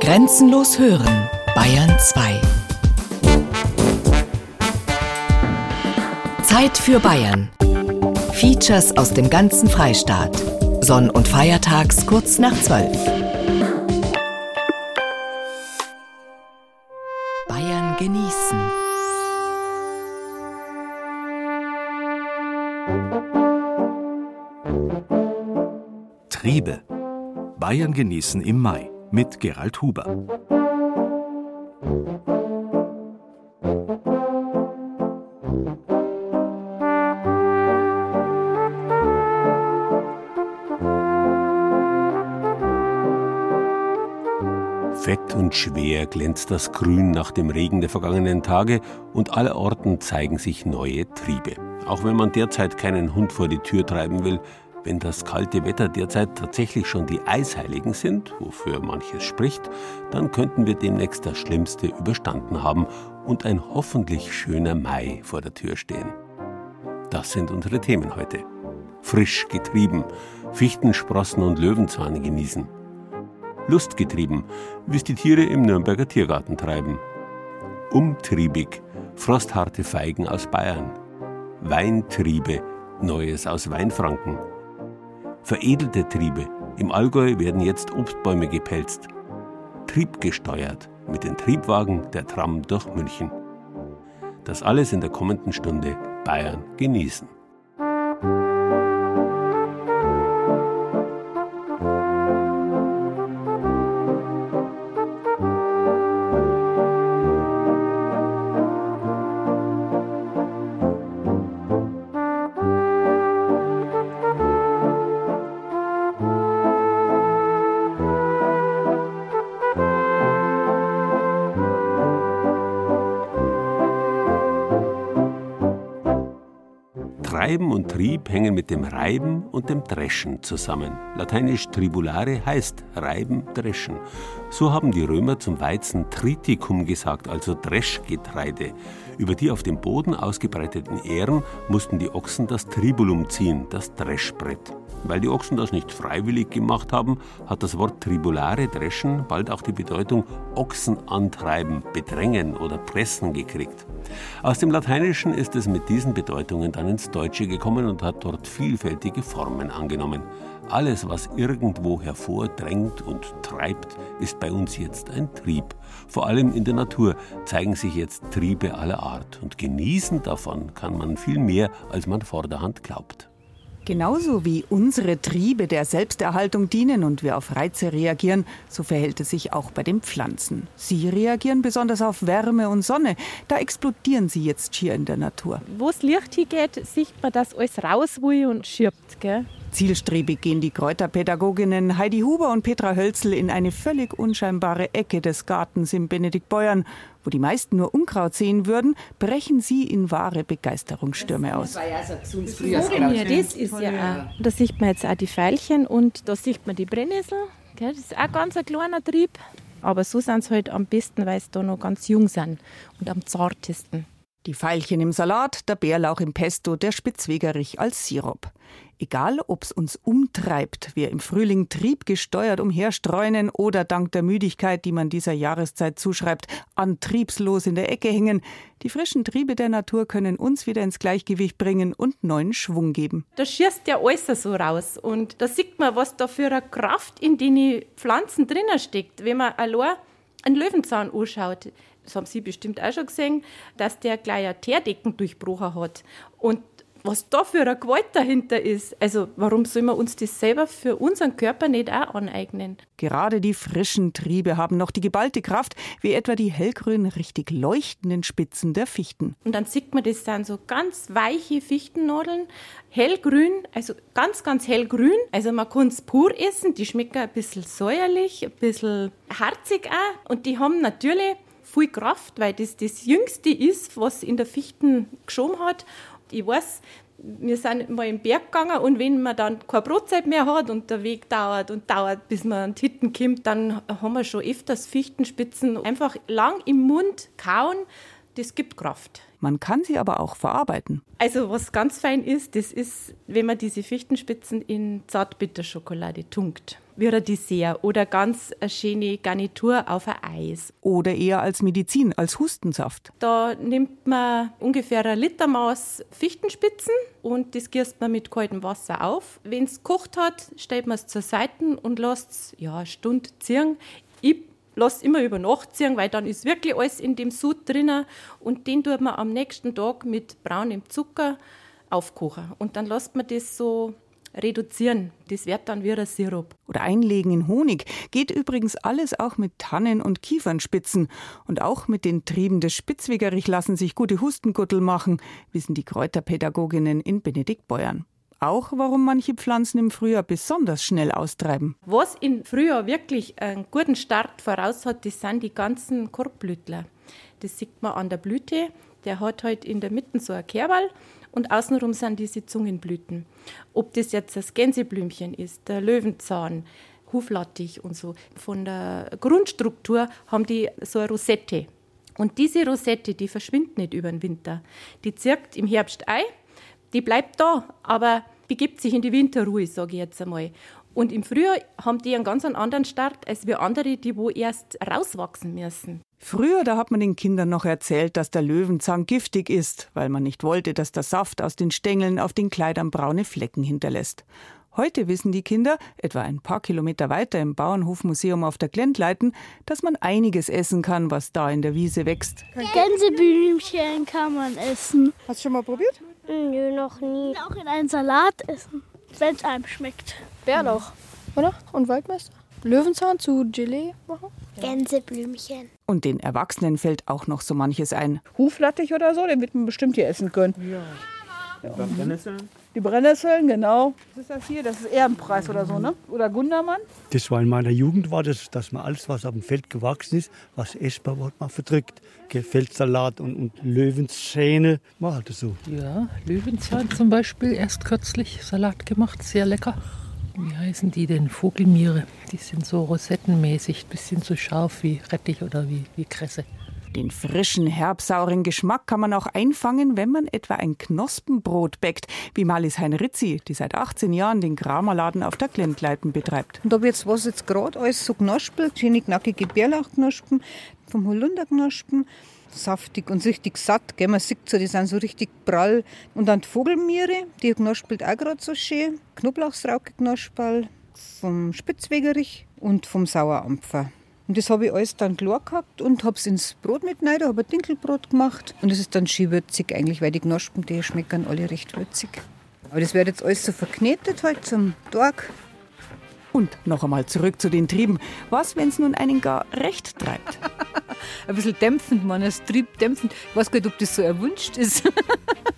Grenzenlos hören, Bayern 2. Zeit für Bayern. Features aus dem ganzen Freistaat. Sonn- und Feiertags kurz nach 12. Bayern genießen. Triebe. Bayern genießen im Mai mit Gerald Huber. Fett und schwer glänzt das Grün nach dem Regen der vergangenen Tage und allerorten zeigen sich neue Triebe. Auch wenn man derzeit keinen Hund vor die Tür treiben will, wenn das kalte Wetter derzeit tatsächlich schon die Eisheiligen sind, wofür manches spricht, dann könnten wir demnächst das Schlimmste überstanden haben und ein hoffentlich schöner Mai vor der Tür stehen. Das sind unsere Themen heute. Frisch getrieben, Fichtensprossen und Löwenzahn genießen. Lustgetrieben, wie es die Tiere im Nürnberger Tiergarten treiben. Umtriebig, frostharte Feigen aus Bayern. Weintriebe, Neues aus Weinfranken. Veredelte Triebe. Im Allgäu werden jetzt Obstbäume gepelzt. Triebgesteuert mit den Triebwagen der Tram durch München. Das alles in der kommenden Stunde Bayern genießen. Treiben und Trieb hängen mit dem Reiben und dem Dreschen zusammen. Lateinisch tribulare heißt Reiben, Dreschen. So haben die Römer zum Weizen Triticum gesagt, also Dreschgetreide. Über die auf dem Boden ausgebreiteten Ähren mussten die Ochsen das Tribulum ziehen, das Dreschbrett. Weil die Ochsen das nicht freiwillig gemacht haben, hat das Wort tribulare Dreschen bald auch die Bedeutung Ochsen antreiben, bedrängen oder pressen gekriegt. Aus dem Lateinischen ist es mit diesen Bedeutungen dann ins Deutsche gekommen und hat dort vielfältige Formen angenommen. Alles, was irgendwo hervordrängt und treibt, ist bei uns jetzt ein Trieb. Vor allem in der Natur zeigen sich jetzt Triebe aller Art und genießen davon kann man viel mehr, als man vorderhand glaubt. Genauso wie unsere Triebe der Selbsterhaltung dienen und wir auf Reize reagieren, so verhält es sich auch bei den Pflanzen. Sie reagieren besonders auf Wärme und Sonne. Da explodieren sie jetzt hier in der Natur. Wo das Licht hingeht, sieht man, dass alles raus will und schirbt. Gell? Zielstrebig gehen die Kräuterpädagoginnen Heidi Huber und Petra Hölzel in eine völlig unscheinbare Ecke des Gartens in Benediktbeuern. Wo die meisten nur Unkraut sehen würden, brechen sie in wahre Begeisterungsstürme aus. Das war ja so hier, das ist ja auch. Da sieht man jetzt auch die Veilchen und da sieht man die Brennnessel. Das ist auch ganz ein kleiner Trieb. Aber so sind sie halt am besten, weil sie da noch ganz jung sind und am zartesten. Die Veilchen im Salat, der Bärlauch im Pesto, der Spitzwegerich als Sirup. Egal, ob's uns umtreibt, wir im Frühling triebgesteuert umherstreunen oder dank der Müdigkeit, die man dieser Jahreszeit zuschreibt, antriebslos in der Ecke hängen, die frischen Triebe der Natur können uns wieder ins Gleichgewicht bringen und neuen Schwung geben. Da schießt ja alles so raus und da sieht man, was da für eine Kraft in den Pflanzen drinnen steckt, wenn man allein einen Löwenzahn anschaut das haben Sie bestimmt auch schon gesehen, dass der gleich eine Teerdecken durchbrochen hat. Und was da für eine Gewalt dahinter ist. Also warum soll man uns das selber für unseren Körper nicht auch aneignen? Gerade die frischen Triebe haben noch die geballte Kraft, wie etwa die hellgrün richtig leuchtenden Spitzen der Fichten. Und dann sieht man, das sind so ganz weiche Fichtennadeln, hellgrün, also ganz, ganz hellgrün. Also man kann es pur essen, die schmecken ein bisschen säuerlich, ein bisschen harzig auch. Und die haben natürlich viel Kraft, weil das das Jüngste ist, was in der Fichten geschoben hat. Ich weiß, wir sind mal im Berg gegangen und wenn man dann keine Brotzeit mehr hat und der Weg dauert und dauert, bis man an die Hitten kommt, dann haben wir schon öfters Fichtenspitzen einfach lang im Mund kauen. Das gibt Kraft. Man kann sie aber auch verarbeiten. Also was ganz fein ist, das ist, wenn man diese Fichtenspitzen in Zartbitterschokolade tunkt. Wie ein Dessert oder ganz eine schöne Garnitur auf ein Eis. Oder eher als Medizin, als Hustensaft. Da nimmt man ungefähr ein Liter Maß Fichtenspitzen und das gießt man mit kaltem Wasser auf. Wenn es gekocht hat, stellt man es zur Seite und lässt es ja, eine Stunde ziehen. Ich lasse immer über Nacht ziehen, weil dann ist wirklich alles in dem Sud drinnen und den tut man am nächsten Tag mit braunem Zucker aufkochen. Und dann lässt man das so reduzieren. Das wird dann wie ein Sirup. Oder einlegen in Honig. Geht übrigens alles auch mit Tannen- und Kiefernspitzen. Und auch mit den Trieben des Spitzwegerich lassen sich gute Hustenguttel machen, wissen die Kräuterpädagoginnen in Benediktbeuern. Auch warum manche Pflanzen im Frühjahr besonders schnell austreiben. Was im Frühjahr wirklich einen guten Start voraus hat, das sind die ganzen Korbblütler. Das sieht man an der Blüte. Der hat halt in der Mitte so ein Kerbal und außenrum sind diese Zungenblüten. Ob das jetzt das Gänseblümchen ist, der Löwenzahn, Huflattich und so. Von der Grundstruktur haben die so eine Rosette. Und diese Rosette, die verschwindet nicht über den Winter. Die zirkt im Herbst ein die bleibt da, aber begibt sich in die Winterruhe, sage ich jetzt einmal. Und im Frühjahr haben die einen ganz anderen Start als wir andere, die wo erst rauswachsen müssen. Früher, da hat man den Kindern noch erzählt, dass der Löwenzahn giftig ist, weil man nicht wollte, dass der Saft aus den Stängeln auf den Kleidern braune Flecken hinterlässt. Heute wissen die Kinder, etwa ein paar Kilometer weiter im Bauernhofmuseum auf der Glendleiten, dass man einiges essen kann, was da in der Wiese wächst. Gänseblümchen kann man essen. Hast du schon mal probiert? Nö, noch nie. Auch in einen Salat essen, wenn es einem schmeckt. Bärlauch, oder? Und Waldmeister? Löwenzahn zu Gelee machen? Gänseblümchen. Und den Erwachsenen fällt auch noch so manches ein. Huflattich oder so, den wird man bestimmt hier essen können. Ja. ja. Brennnesseln? Die Brennnesseln, genau. Was ist das hier? Das ist Ehrenpreis oder so, ne? Oder Gundermann? Das war in meiner Jugend, war das, dass man alles, was auf dem Feld gewachsen ist, was essbar war, man verdrückt. Feldsalat und, und Löwenszähne, war halt so. Ja, Löwenzahn zum Beispiel, erst kürzlich Salat gemacht, sehr lecker. Wie heißen die denn? Vogelmiere. Die sind so rosettenmäßig, bisschen so scharf wie Rettich oder wie, wie Kresse. Den frischen, herbsauren Geschmack kann man auch einfangen, wenn man etwa ein Knospenbrot bäckt, wie Malis Heinrizi, die seit 18 Jahren den Kramerladen auf der Glendleiten betreibt. Und ob jetzt was jetzt gerade alles so knaspelt, schöne knackige Bärlauchknospen, vom Holunderknospen, saftig und richtig satt. Gell? Man sieht so, die sind so richtig prall. Und dann die Vogelmiere, die knaspelt auch gerade so schön. Knoblauchsrauke knaspel, vom Spitzwegerich und vom Sauerampfer. Und das habe ich alles dann klar gehabt und habe es ins Brot mit rein, habe ein Dinkelbrot gemacht. Und es ist dann schön würzig eigentlich, weil die Knospen, die schmecken alle recht würzig. Aber das wird jetzt alles so verknetet halt zum Tag. Und noch einmal zurück zu den Trieben. Was, wenn es nun einen gar recht treibt? ein bisschen dämpfend, man, das Trieb dämpfend. Ich weiß gar nicht, ob das so erwünscht ist.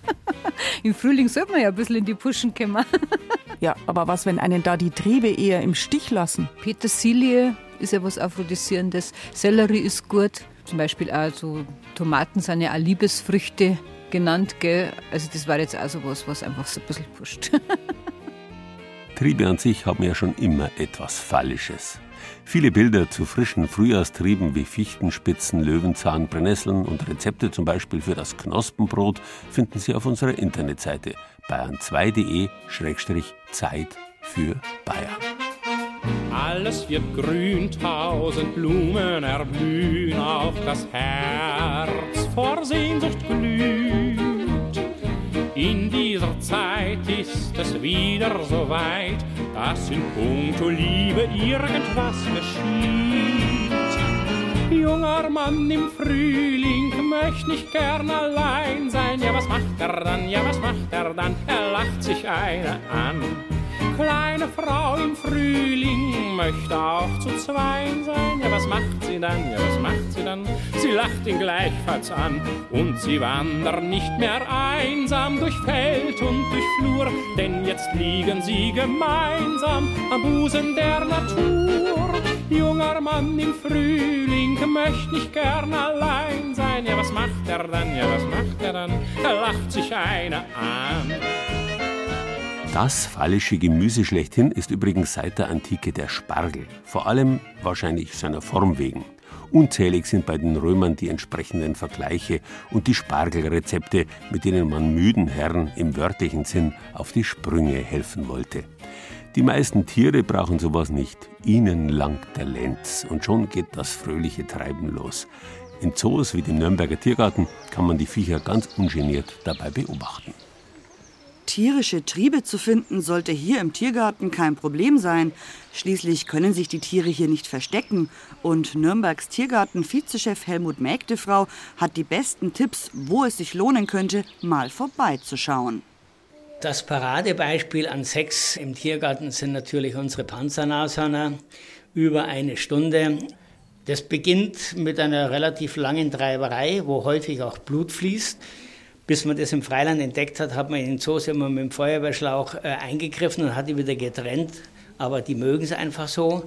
Im Frühling sollte man ja ein bisschen in die Puschen kommen. ja, aber was, wenn einen da die Triebe eher im Stich lassen? Petersilie ist ja was Aphrodisierendes. Sellerie ist gut. Zum Beispiel auch so Tomaten sind ja auch Liebesfrüchte genannt. Gell? Also das war jetzt auch so was, was einfach so ein bisschen pusht. Triebe an sich haben ja schon immer etwas Fallisches. Viele Bilder zu frischen Frühjahrstrieben wie Fichtenspitzen, Löwenzahn, Brennnesseln und Rezepte zum Beispiel für das Knospenbrot finden Sie auf unserer Internetseite bayern2.de-zeit für Bayern. Alles wird grün, tausend Blumen erblühen, auch das Herz vor Sehnsucht glüht. In dieser Zeit ist es wieder so weit, dass in puncto Liebe irgendwas geschieht. Junger Mann im Frühling möchte nicht gern allein sein. Ja, was macht er dann? Ja, was macht er dann? Er lacht sich eine an kleine Frau im Frühling möchte auch zu zweien sein. Ja, was macht sie dann? Ja, was macht sie dann? Sie lacht ihn gleichfalls an und sie wandern nicht mehr einsam durch Feld und durch Flur, denn jetzt liegen sie gemeinsam am Busen der Natur. Junger Mann im Frühling möchte nicht gern allein sein. Ja, was macht er dann? Ja, was macht er dann? Er lacht sich eine an. Das phallische Gemüse schlechthin ist übrigens seit der Antike der Spargel, vor allem wahrscheinlich seiner Form wegen. Unzählig sind bei den Römern die entsprechenden Vergleiche und die Spargelrezepte, mit denen man müden Herren im wörtlichen Sinn auf die Sprünge helfen wollte. Die meisten Tiere brauchen sowas nicht. Ihnen langt der Lenz und schon geht das fröhliche Treiben los. In Zoos wie dem Nürnberger Tiergarten kann man die Viecher ganz ungeniert dabei beobachten. Tierische Triebe zu finden sollte hier im Tiergarten kein Problem sein. Schließlich können sich die Tiere hier nicht verstecken. Und Nürnbergs Tiergarten-Vizechef Helmut Mägdefrau hat die besten Tipps, wo es sich lohnen könnte, mal vorbeizuschauen. Das Paradebeispiel an Sex im Tiergarten sind natürlich unsere Panzernashörner. Über eine Stunde. Das beginnt mit einer relativ langen Treiberei, wo häufig auch Blut fließt. Bis man das im Freiland entdeckt hat, hat man in den Zoos immer mit dem Feuerwehrschlauch äh, eingegriffen und hat die wieder getrennt. Aber die mögen es einfach so.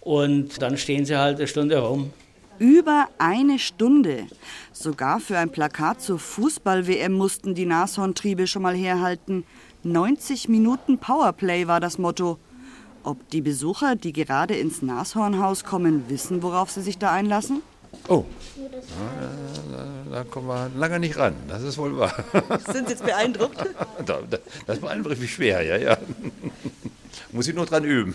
Und dann stehen sie halt eine Stunde rum. Über eine Stunde. Sogar für ein Plakat zur Fußball-WM mussten die Nashorntriebe schon mal herhalten. 90 Minuten Powerplay war das Motto. Ob die Besucher, die gerade ins Nashornhaus kommen, wissen, worauf sie sich da einlassen? Oh, ja, da, da, kommen wir lange nicht ran, das ist wohl wahr. Sind Sie jetzt beeindruckt? Das beeindruckt mich schwer, ja, ja. Muss ich nur dran üben.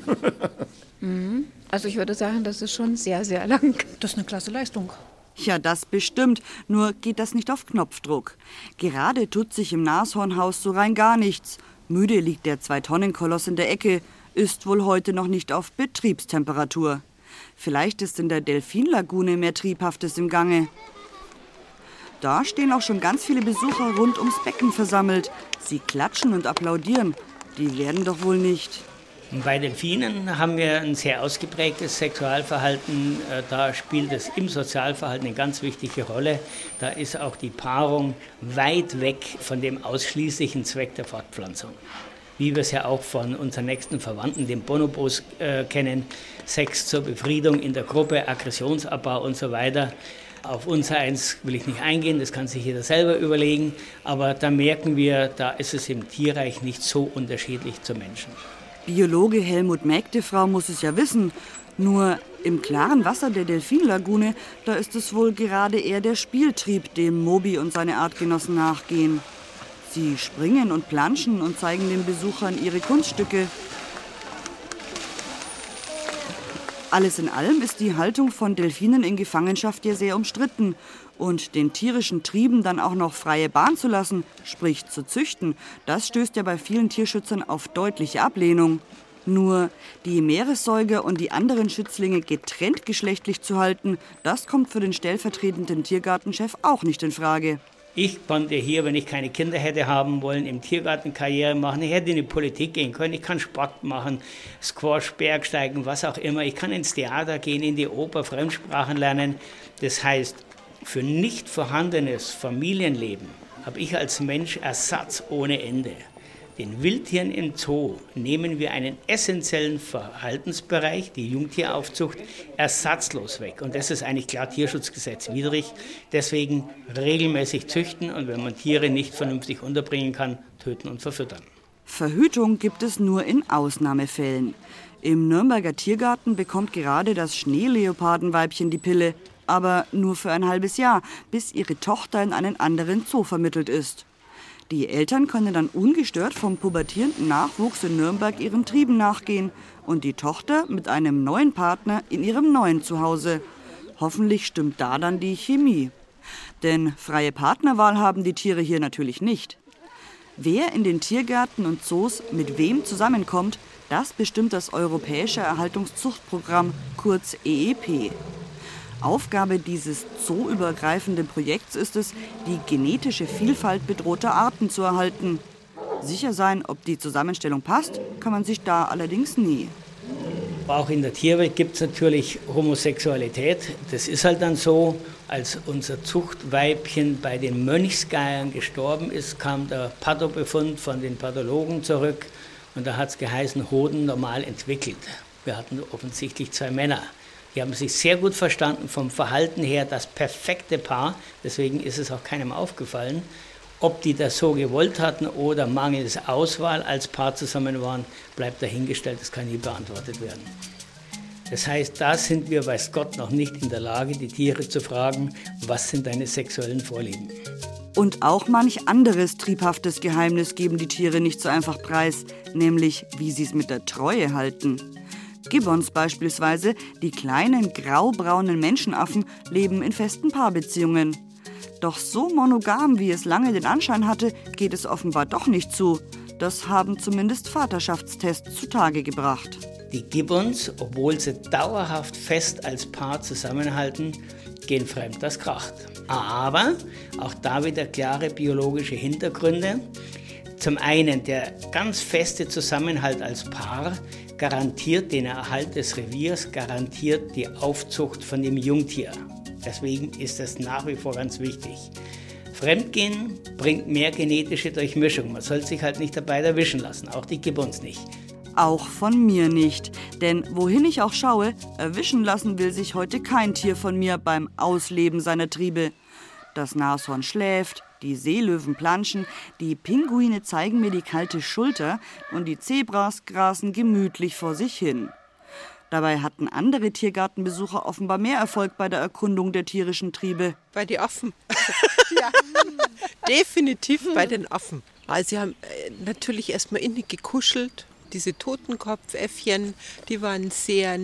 Mhm. Also ich würde sagen, das ist schon sehr, sehr lang. Das ist eine klasse Leistung. Ja, das bestimmt. Nur geht das nicht auf Knopfdruck. Gerade tut sich im Nashornhaus so rein gar nichts. Müde liegt der Zwei-Tonnen-Koloss in der Ecke, ist wohl heute noch nicht auf Betriebstemperatur. Vielleicht ist in der Delfinlagune mehr Triebhaftes im Gange. Da stehen auch schon ganz viele Besucher rund ums Becken versammelt. Sie klatschen und applaudieren. Die werden doch wohl nicht. Bei Delfinen haben wir ein sehr ausgeprägtes Sexualverhalten. Äh, da spielt es im Sozialverhalten eine ganz wichtige Rolle. Da ist auch die Paarung weit weg von dem ausschließlichen Zweck der Fortpflanzung wie wir es ja auch von unseren nächsten Verwandten, den Bonobos, äh, kennen. Sex zur Befriedung in der Gruppe, Aggressionsabbau und so weiter. Auf unser eins will ich nicht eingehen, das kann sich jeder selber überlegen. Aber da merken wir, da ist es im Tierreich nicht so unterschiedlich zu Menschen. Biologe Helmut Mägdefrau muss es ja wissen. Nur im klaren Wasser der Delfinlagune, da ist es wohl gerade eher der Spieltrieb, dem Moby und seine Artgenossen nachgehen. Sie springen und planschen und zeigen den Besuchern ihre Kunststücke. Alles in allem ist die Haltung von Delfinen in Gefangenschaft ja sehr umstritten. Und den tierischen Trieben dann auch noch freie Bahn zu lassen, sprich zu züchten, das stößt ja bei vielen Tierschützern auf deutliche Ablehnung. Nur die Meeressäuger und die anderen Schützlinge getrennt geschlechtlich zu halten, das kommt für den stellvertretenden Tiergartenchef auch nicht in Frage. Ich konnte hier, wenn ich keine Kinder hätte haben wollen, im Tiergarten Karriere machen. Ich hätte in die Politik gehen können. Ich kann Sport machen, Squash, Bergsteigen, was auch immer. Ich kann ins Theater gehen, in die Oper, Fremdsprachen lernen. Das heißt, für nicht vorhandenes Familienleben habe ich als Mensch Ersatz ohne Ende. Den Wildtieren im Zoo nehmen wir einen essentiellen Verhaltensbereich, die Jungtieraufzucht, ersatzlos weg. Und das ist eigentlich klar tierschutzgesetzwidrig. Deswegen regelmäßig züchten und wenn man Tiere nicht vernünftig unterbringen kann, töten und verfüttern. Verhütung gibt es nur in Ausnahmefällen. Im Nürnberger Tiergarten bekommt gerade das Schneeleopardenweibchen die Pille, aber nur für ein halbes Jahr, bis ihre Tochter in einen anderen Zoo vermittelt ist. Die Eltern können dann ungestört vom pubertierenden Nachwuchs in Nürnberg ihren Trieben nachgehen und die Tochter mit einem neuen Partner in ihrem neuen Zuhause. Hoffentlich stimmt da dann die Chemie. Denn freie Partnerwahl haben die Tiere hier natürlich nicht. Wer in den Tiergärten und Zoos mit wem zusammenkommt, das bestimmt das Europäische Erhaltungszuchtprogramm, kurz EEP. Aufgabe dieses zooübergreifenden Projekts ist es, die genetische Vielfalt bedrohter Arten zu erhalten. Sicher sein, ob die Zusammenstellung passt, kann man sich da allerdings nie. Auch in der Tierwelt gibt es natürlich Homosexualität. Das ist halt dann so. Als unser Zuchtweibchen bei den Mönchsgeiern gestorben ist, kam der Pathobefund von den Pathologen zurück und da hat es geheißen, Hoden normal entwickelt. Wir hatten offensichtlich zwei Männer. Die haben sich sehr gut verstanden, vom Verhalten her das perfekte Paar. Deswegen ist es auch keinem aufgefallen. Ob die das so gewollt hatten oder mangels Auswahl als Paar zusammen waren, bleibt dahingestellt. Das kann nie beantwortet werden. Das heißt, da sind wir, weiß Gott, noch nicht in der Lage, die Tiere zu fragen, was sind deine sexuellen Vorlieben. Und auch manch anderes triebhaftes Geheimnis geben die Tiere nicht so einfach preis, nämlich wie sie es mit der Treue halten. Gibbons beispielsweise, die kleinen graubraunen Menschenaffen, leben in festen Paarbeziehungen. Doch so monogam, wie es lange den Anschein hatte, geht es offenbar doch nicht zu. Das haben zumindest Vaterschaftstests zutage gebracht. Die Gibbons, obwohl sie dauerhaft fest als Paar zusammenhalten, gehen fremd, das kracht. Aber auch da wieder klare biologische Hintergründe. Zum einen der ganz feste Zusammenhalt als Paar garantiert den Erhalt des Reviers, garantiert die Aufzucht von dem Jungtier. Deswegen ist das nach wie vor ganz wichtig. Fremdgehen bringt mehr genetische Durchmischung. Man soll sich halt nicht dabei erwischen lassen, auch die Gibbons nicht. Auch von mir nicht. Denn wohin ich auch schaue, erwischen lassen will sich heute kein Tier von mir beim Ausleben seiner Triebe. Das Nashorn schläft, die Seelöwen planschen, die Pinguine zeigen mir die kalte Schulter und die Zebras grasen gemütlich vor sich hin. Dabei hatten andere Tiergartenbesucher offenbar mehr Erfolg bei der Erkundung der tierischen Triebe. Bei den Affen. ja. Definitiv bei den Affen. Also sie haben äh, natürlich erstmal innig gekuschelt diese Totenkopfäffchen, die waren sehr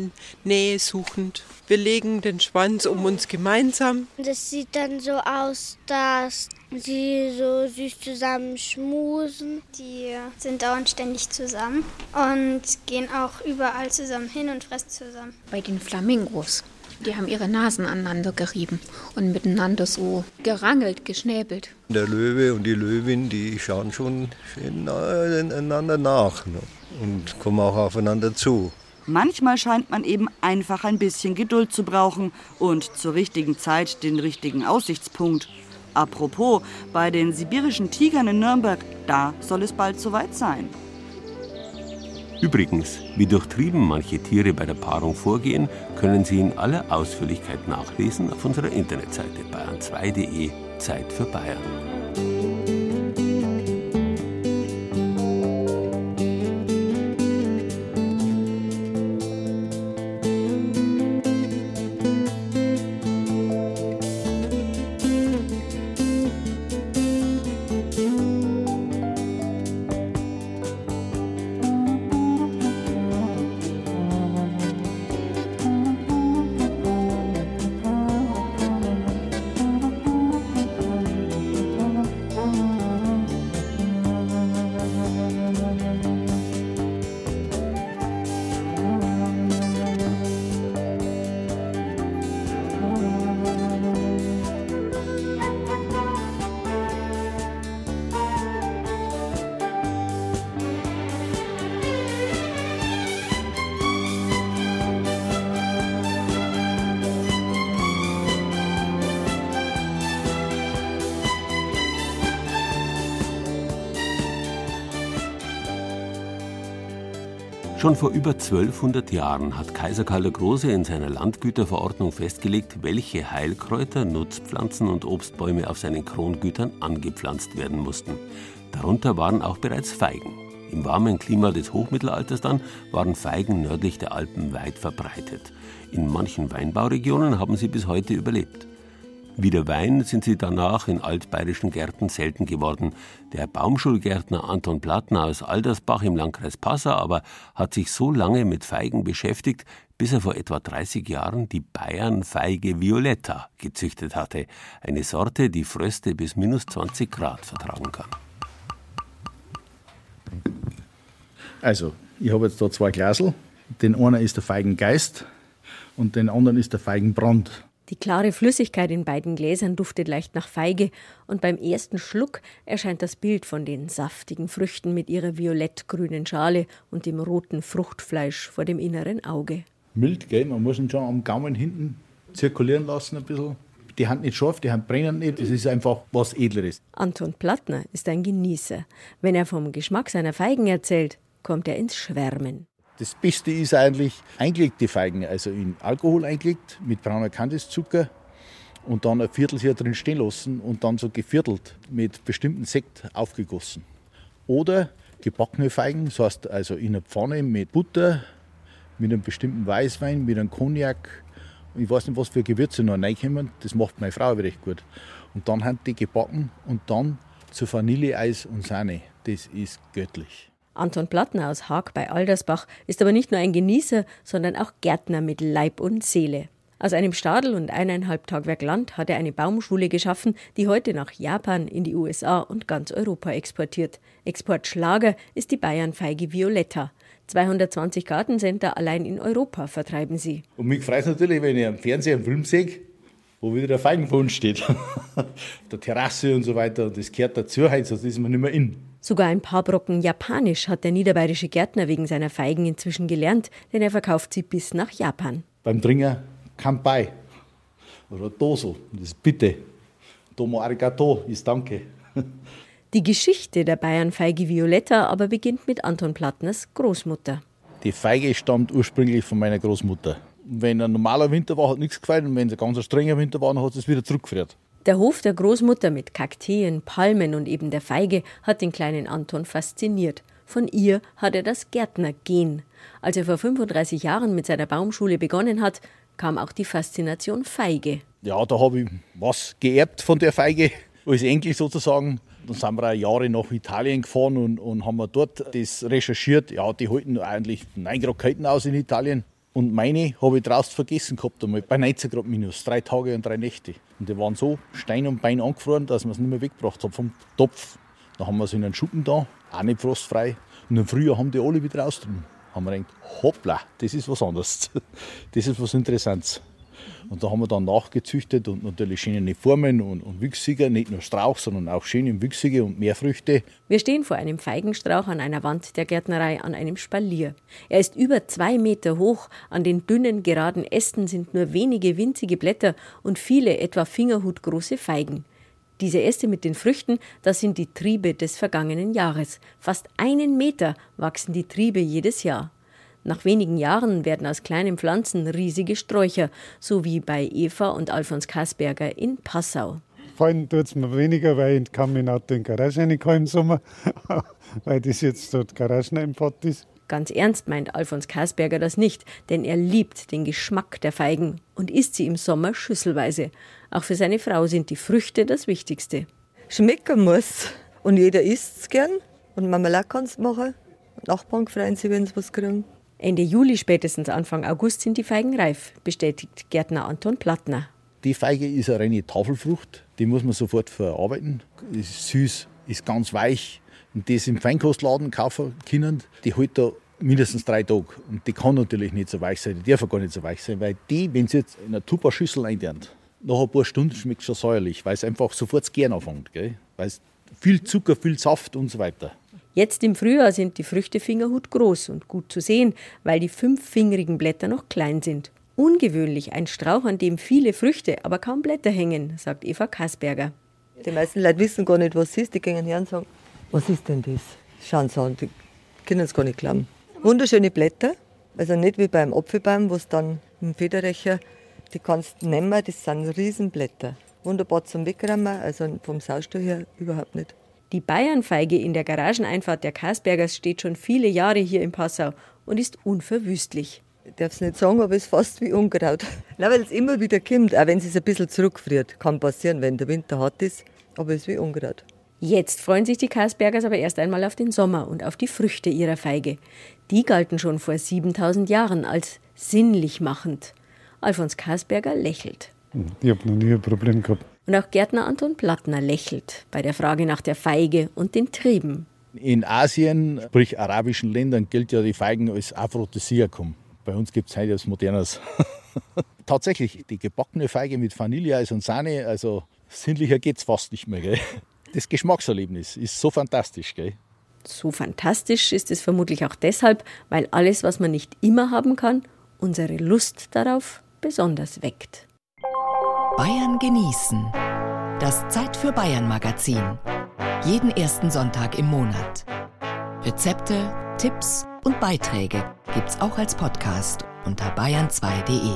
nähesuchend. Wir legen den Schwanz um uns gemeinsam. Das sieht dann so aus, dass sie so süß zusammen schmusen. Die sind dauernd ständig zusammen und gehen auch überall zusammen hin und fressen zusammen. Bei den Flamingos. Die haben ihre Nasen aneinander gerieben und miteinander so gerangelt, geschnäbelt. Der Löwe und die Löwin, die schauen schon einander nach. Ne? und kommen auch aufeinander zu. Manchmal scheint man eben einfach ein bisschen Geduld zu brauchen und zur richtigen Zeit den richtigen Aussichtspunkt. Apropos, bei den sibirischen Tigern in Nürnberg, da soll es bald soweit sein. Übrigens, wie durchtrieben manche Tiere bei der Paarung vorgehen, können Sie in aller Ausführlichkeit nachlesen auf unserer Internetseite bayern2.de Zeit für Bayern. Schon vor über 1200 Jahren hat Kaiser Karl der Große in seiner Landgüterverordnung festgelegt, welche Heilkräuter, Nutzpflanzen und Obstbäume auf seinen Krongütern angepflanzt werden mussten. Darunter waren auch bereits Feigen. Im warmen Klima des Hochmittelalters dann waren Feigen nördlich der Alpen weit verbreitet. In manchen Weinbauregionen haben sie bis heute überlebt. Wie der Wein sind sie danach in altbayerischen Gärten selten geworden. Der Baumschulgärtner Anton Plattner aus Aldersbach im Landkreis Passau aber hat sich so lange mit Feigen beschäftigt, bis er vor etwa 30 Jahren die Bayernfeige Violetta gezüchtet hatte. Eine Sorte, die Fröste bis minus 20 Grad vertragen kann. Also, ich habe jetzt da zwei Glasel. Den einen ist der Feigengeist und den anderen ist der Feigenbrand. Die klare Flüssigkeit in beiden Gläsern duftet leicht nach Feige, und beim ersten Schluck erscheint das Bild von den saftigen Früchten mit ihrer violettgrünen Schale und dem roten Fruchtfleisch vor dem inneren Auge. Mild, gell? Man muss ihn schon am Gaumen hinten zirkulieren lassen ein bisschen. Die Hand nicht scharf, die Hand brennen nicht. Es ist einfach was Edleres. Anton Plattner ist ein Genießer. Wenn er vom Geschmack seiner Feigen erzählt, kommt er ins Schwärmen. Das Beste ist eigentlich eingelegte Feigen, also in Alkohol eingelegt mit brauner Kandiszucker und dann ein Vierteljahr drin stehen lassen und dann so geviertelt mit bestimmten Sekt aufgegossen. Oder gebackene Feigen, das heißt also in einer Pfanne mit Butter, mit einem bestimmten Weißwein, mit einem Cognac Ich weiß nicht, was für Gewürze noch reinkommen. Das macht meine Frau recht gut. Und dann haben die gebacken und dann zu Vanilleeis und Sahne. Das ist göttlich. Anton Plattner aus Haag bei Aldersbach ist aber nicht nur ein Genießer, sondern auch Gärtner mit Leib und Seele. Aus einem Stadel und eineinhalb Tagwerk Land hat er eine Baumschule geschaffen, die heute nach Japan, in die USA und ganz Europa exportiert. Exportschlager ist die Bayernfeige Violetta. 220 Gartencenter allein in Europa vertreiben sie. Und mich freut es natürlich, wenn ich am Fernseher einen Film sehe, wo wieder der Feigenbund steht. der Terrasse und so weiter. Und das gehört dazu, heute ist man nicht mehr in. Sogar ein paar Brocken Japanisch hat der niederbayerische Gärtner wegen seiner Feigen inzwischen gelernt, denn er verkauft sie bis nach Japan. Beim Dringer Kampai oder Doso, das ist Bitte. Domo arigato ist Danke. Die Geschichte der Bayernfeige Violetta aber beginnt mit Anton Plattners Großmutter. Die Feige stammt ursprünglich von meiner Großmutter. Wenn ein normaler Winter war, hat nichts gefallen. Und wenn es ein ganz strenger Winter war, dann hat es wieder zurückgefriert. Der Hof der Großmutter mit Kakteen, Palmen und eben der Feige hat den kleinen Anton fasziniert. Von ihr hat er das Gärtnergen. Als er vor 35 Jahren mit seiner Baumschule begonnen hat, kam auch die Faszination Feige. Ja, da habe ich was geerbt von der Feige, als Enkel sozusagen. Dann sind wir auch Jahre nach Italien gefahren und, und haben dort das recherchiert. Ja, die halten eigentlich 9 Grad aus in Italien. Und meine habe ich draußen vergessen gehabt, einmal bei 19 Grad minus, drei Tage und drei Nächte. Und die waren so Stein und Bein angefroren, dass man es nicht mehr weggebracht hat vom Topf. Dann haben wir es in einen Schuppen da, auch nicht frostfrei. Und im Frühjahr haben die alle wieder raus drin. Haben wir gedacht, hoppla, das ist was anderes. Das ist was Interessantes. Und da haben wir dann nachgezüchtet und natürlich schöne Formen und, und Wüchsige, nicht nur Strauch, sondern auch schöne Wüchsige und mehr Früchte. Wir stehen vor einem Feigenstrauch an einer Wand der Gärtnerei an einem Spalier. Er ist über zwei Meter hoch, an den dünnen, geraden Ästen sind nur wenige winzige Blätter und viele etwa fingerhutgroße Feigen. Diese Äste mit den Früchten, das sind die Triebe des vergangenen Jahres. Fast einen Meter wachsen die Triebe jedes Jahr. Nach wenigen Jahren werden aus kleinen Pflanzen riesige Sträucher, so wie bei Eva und Alfons Kasberger in Passau. Fallen tut es mir weniger, weil ich kann mein Auto in die Garage reinkommen im Sommer, weil das jetzt dort Garageneinfahrt ist. Ganz ernst meint Alfons Kasberger das nicht, denn er liebt den Geschmack der Feigen und isst sie im Sommer schüsselweise. Auch für seine Frau sind die Früchte das Wichtigste. Schmecken muss. Und jeder isst es gern. Und Marmelade kann es machen. Nachbarn freuen sich, wenn sie was kriegen. Ende Juli, spätestens Anfang August sind die Feigen reif, bestätigt Gärtner Anton Plattner. Die Feige ist eine reine Tafelfrucht, die muss man sofort verarbeiten. Ist süß, ist ganz weich. Und das im Feinkostladen kaufen können, die hält da mindestens drei Tage. Und die kann natürlich nicht so weich sein, die darf gar nicht so weich sein, weil die, wenn sie jetzt in eine Tupper-Schüssel einlernt, nach ein paar Stunden schmeckt es schon säuerlich, weil es einfach sofort Gern anfängt. Weil es viel Zucker, viel Saft und so weiter. Jetzt im Frühjahr sind die Früchte Fingerhut groß und gut zu sehen, weil die fünffingerigen Blätter noch klein sind. Ungewöhnlich ein Strauch, an dem viele Früchte, aber kaum Blätter hängen, sagt Eva Kasberger. Die meisten Leute wissen gar nicht, was es ist. Die gehen her und sagen, was ist denn das? Schauen sie an, die können es gar nicht glauben. Wunderschöne Blätter, also nicht wie beim Apfelbaum, wo es dann im Federrecher, die kannst du nehmen, das sind Riesenblätter. Wunderbar zum Wegräumen, also vom Saustall her überhaupt nicht. Die Bayernfeige in der Garageneinfahrt der Kasbergers steht schon viele Jahre hier in Passau und ist unverwüstlich. Ich darf es nicht sagen, aber es ist fast wie Unkraut. Nein, weil es immer wieder kommt, auch wenn es ein bisschen zurückfriert. Kann passieren, wenn der Winter hart ist, aber es ist wie Unkraut. Jetzt freuen sich die Kasbergers aber erst einmal auf den Sommer und auf die Früchte ihrer Feige. Die galten schon vor 7000 Jahren als sinnlich machend. Alfons Kasberger lächelt. Ich habe noch nie ein Problem gehabt. Und auch Gärtner Anton Plattner lächelt bei der Frage nach der Feige und den Trieben. In Asien, sprich arabischen Ländern, gilt ja die Feigen als Aphrodisiakum. Bei uns gibt es heute etwas Modernes. Tatsächlich, die gebackene Feige mit Vanilleeis und Sahne, also sinnlicher geht es fast nicht mehr. Gell? Das Geschmackserlebnis ist so fantastisch. Gell? So fantastisch ist es vermutlich auch deshalb, weil alles, was man nicht immer haben kann, unsere Lust darauf besonders weckt. Bayern genießen. Das Zeit für Bayern Magazin. Jeden ersten Sonntag im Monat. Rezepte, Tipps und Beiträge gibt's auch als Podcast unter bayern2.de.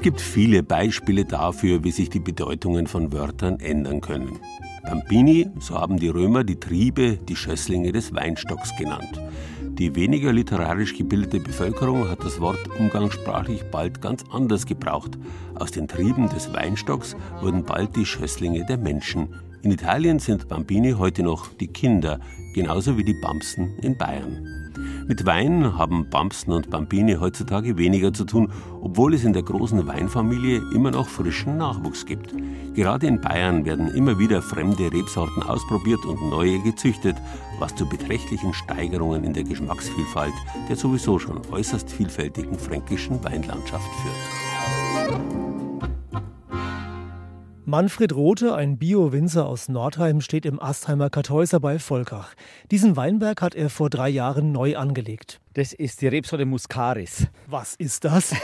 Es gibt viele Beispiele dafür, wie sich die Bedeutungen von Wörtern ändern können. Bambini, so haben die Römer die Triebe, die Schösslinge des Weinstocks genannt. Die weniger literarisch gebildete Bevölkerung hat das Wort umgangssprachlich bald ganz anders gebraucht. Aus den Trieben des Weinstocks wurden bald die Schösslinge der Menschen. In Italien sind Bambini heute noch die Kinder, genauso wie die Bamsen in Bayern. Mit Wein haben Bamsen und Bambini heutzutage weniger zu tun, obwohl es in der großen Weinfamilie immer noch frischen Nachwuchs gibt. Gerade in Bayern werden immer wieder fremde Rebsorten ausprobiert und neue gezüchtet, was zu beträchtlichen Steigerungen in der Geschmacksvielfalt der sowieso schon äußerst vielfältigen fränkischen Weinlandschaft führt. Manfred Rothe, ein Bio-Winzer aus Nordheim, steht im Astheimer Kartäuser bei Volkach. Diesen Weinberg hat er vor drei Jahren neu angelegt. Das ist die Rebsorte Muscaris. Was ist das?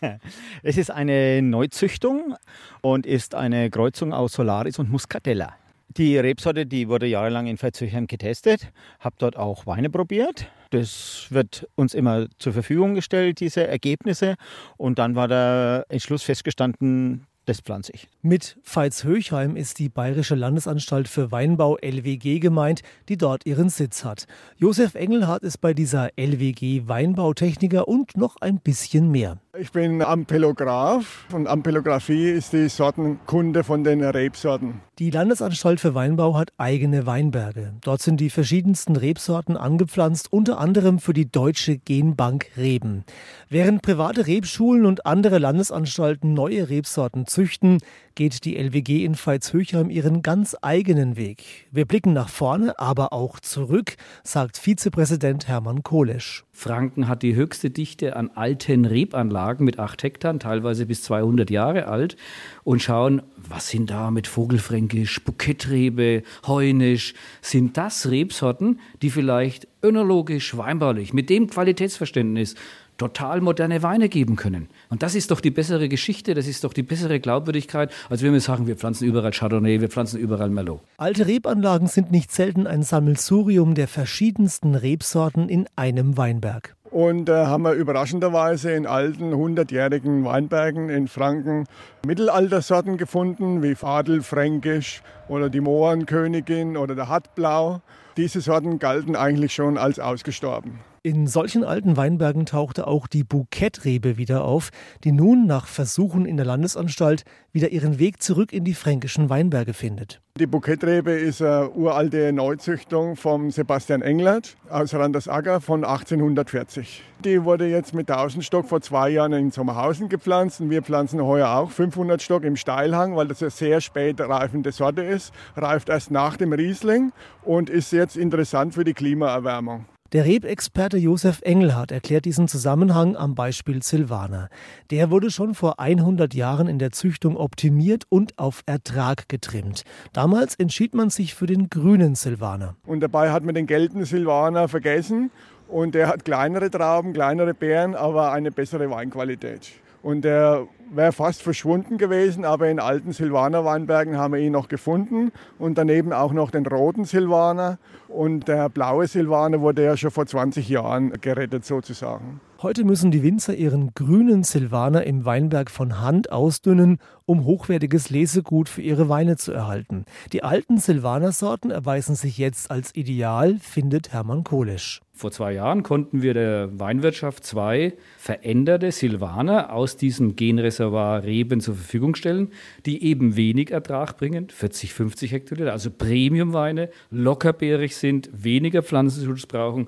es ist eine Neuzüchtung und ist eine Kreuzung aus Solaris und Muscatella. Die Rebsorte, die wurde jahrelang in Veitshöchheim getestet, habe dort auch Weine probiert. Das wird uns immer zur Verfügung gestellt, diese Ergebnisse. Und dann war der Entschluss festgestanden, das pflanze ich. Mit Veitshöchheim ist die Bayerische Landesanstalt für Weinbau LWG gemeint, die dort ihren Sitz hat. Josef Engelhardt ist bei dieser LWG Weinbautechniker und noch ein bisschen mehr. Ich bin Ampelograph und Ampelographie ist die Sortenkunde von den Rebsorten. Die Landesanstalt für Weinbau hat eigene Weinberge. Dort sind die verschiedensten Rebsorten angepflanzt, unter anderem für die Deutsche Genbank Reben. Während private Rebschulen und andere Landesanstalten neue Rebsorten züchten, geht die LWG in Veitshöchheim ihren ganz eigenen Weg. Wir blicken nach vorne, aber auch zurück, sagt Vizepräsident Hermann Kolesch. Franken hat die höchste Dichte an alten Rebanlagen mit acht Hektar, teilweise bis 200 Jahre alt, und schauen, was sind da mit Vogelfränkisch, Bukettrebe, Heunisch? Sind das Rebsorten, die vielleicht önologisch, weinbaulich, mit dem Qualitätsverständnis total moderne Weine geben können. Und das ist doch die bessere Geschichte, das ist doch die bessere Glaubwürdigkeit, als wenn wir sagen, wir pflanzen überall Chardonnay, wir pflanzen überall Merlot. Alte Rebanlagen sind nicht selten ein Sammelsurium der verschiedensten Rebsorten in einem Weinberg. Und da äh, haben wir überraschenderweise in alten, hundertjährigen Weinbergen in Franken Mittelaltersorten gefunden, wie Fadel Fränkisch oder die Mohrenkönigin oder der Hattblau. Diese Sorten galten eigentlich schon als ausgestorben. In solchen alten Weinbergen tauchte auch die Bukettrebe wieder auf, die nun nach Versuchen in der Landesanstalt wieder ihren Weg zurück in die fränkischen Weinberge findet. Die Bukettrebe ist eine uralte Neuzüchtung von Sebastian Englert aus Randersagger von 1840. Die wurde jetzt mit 1000 Stock vor zwei Jahren in Sommerhausen gepflanzt und wir pflanzen heuer auch 500 Stock im Steilhang, weil das eine sehr spät reifende Sorte ist. Reift erst nach dem Riesling und ist jetzt interessant für die Klimaerwärmung. Der Rebexperte Josef Engelhardt erklärt diesen Zusammenhang am Beispiel Silvaner. Der wurde schon vor 100 Jahren in der Züchtung optimiert und auf Ertrag getrimmt. Damals entschied man sich für den grünen Silvaner. Und dabei hat man den gelben Silvaner vergessen und der hat kleinere Trauben, kleinere Beeren, aber eine bessere Weinqualität. Und der wäre fast verschwunden gewesen, aber in alten Silvaner Weinbergen haben wir ihn noch gefunden und daneben auch noch den roten Silvaner und der blaue Silvaner wurde ja schon vor 20 Jahren gerettet sozusagen. Heute müssen die Winzer ihren grünen Silvaner im Weinberg von Hand ausdünnen, um hochwertiges Lesegut für ihre Weine zu erhalten. Die alten Silvaner-Sorten erweisen sich jetzt als ideal, findet Hermann Kolesch. Vor zwei Jahren konnten wir der Weinwirtschaft zwei veränderte Silvaner aus diesem Genreservoir Reben zur Verfügung stellen, die eben wenig Ertrag bringen, 40, 50 Hektoliter, also Premiumweine, lockerbeerig sind, weniger Pflanzenschutz brauchen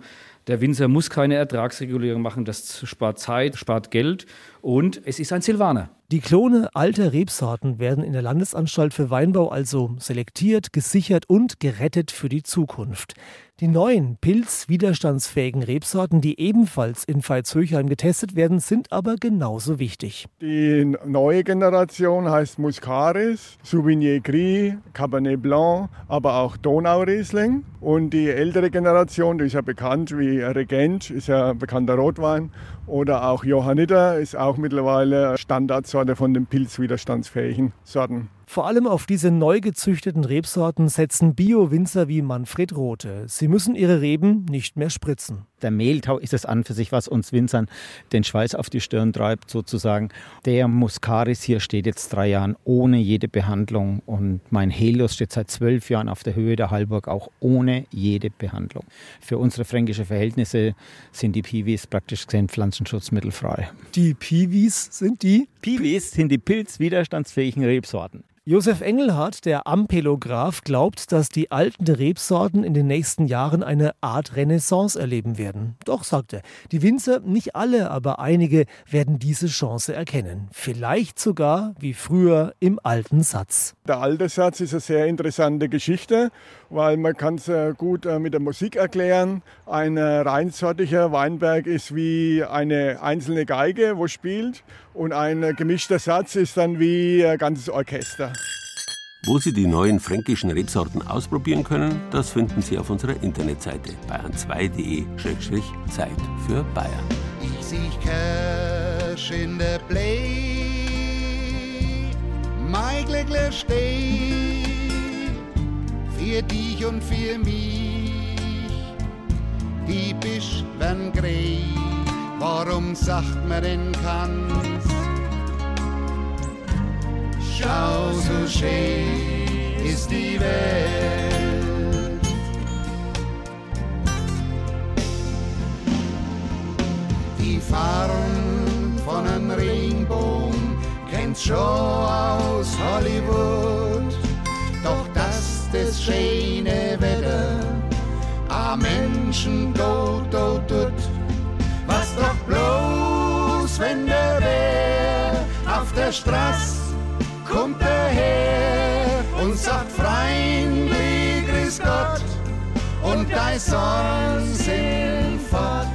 der Winzer muss keine Ertragsregulierung machen, das spart Zeit, spart Geld und es ist ein Silvaner. Die Klone alter Rebsorten werden in der Landesanstalt für Weinbau also selektiert, gesichert und gerettet für die Zukunft. Die neuen pilzwiderstandsfähigen Rebsorten, die ebenfalls in Veitshöchheim getestet werden, sind aber genauso wichtig. Die neue Generation heißt Muscaris, Sauvignon Gris, Cabernet Blanc, aber auch Donauriesling. Und die ältere Generation, die ist ja bekannt wie Regent, ist ja bekannter Rotwein. Oder auch Johanniter ist auch mittlerweile Standardsorte von den pilzwiderstandsfähigen Sorten. Vor allem auf diese neu gezüchteten Rebsorten setzen Bio-Winzer wie Manfred Rote. Sie müssen ihre Reben nicht mehr spritzen. Der Mehltau ist es an für sich, was uns Winzern den Schweiß auf die Stirn treibt, sozusagen. Der Muscaris hier steht jetzt drei Jahren ohne jede Behandlung und mein Helios steht seit zwölf Jahren auf der Höhe der Hallburg auch ohne jede Behandlung. Für unsere fränkische Verhältnisse sind die Piwis praktisch gesehen pflanzenschutzmittelfrei. Die Piwis sind die? Piwis sind die pilzwiderstandsfähigen Rebsorten. Josef Engelhardt, der Ampelograph, glaubt, dass die alten Rebsorten in den nächsten Jahren eine Art Renaissance erleben werden. Doch, sagt er, die Winzer, nicht alle, aber einige, werden diese Chance erkennen. Vielleicht sogar wie früher im alten Satz. Der alte Satz ist eine sehr interessante Geschichte, weil man kann es äh, gut äh, mit der Musik erklären. Ein äh, reinsortiger Weinberg ist wie eine einzelne Geige, wo spielt und ein gemischter Satz ist dann wie ein ganzes Orchester. Wo Sie die neuen fränkischen Rebsorten ausprobieren können, das finden Sie auf unserer Internetseite bayern2.de-zeit für Bayern. Ich sehe Kirsch in der Blei, mein Glückler steh, für dich und für mich, die bist wenn grei, warum sagt man denn kann's? Schau, so schön ist die Welt. Die Farben von einem Regenbogen kennt's schon aus Hollywood. Doch das schöne Wetter a Menschen tot, tot, tot. Was doch bloß, wenn der Bär auf der Straße kommt daher und sagt freundlich Grüß Gott und dein sind fort.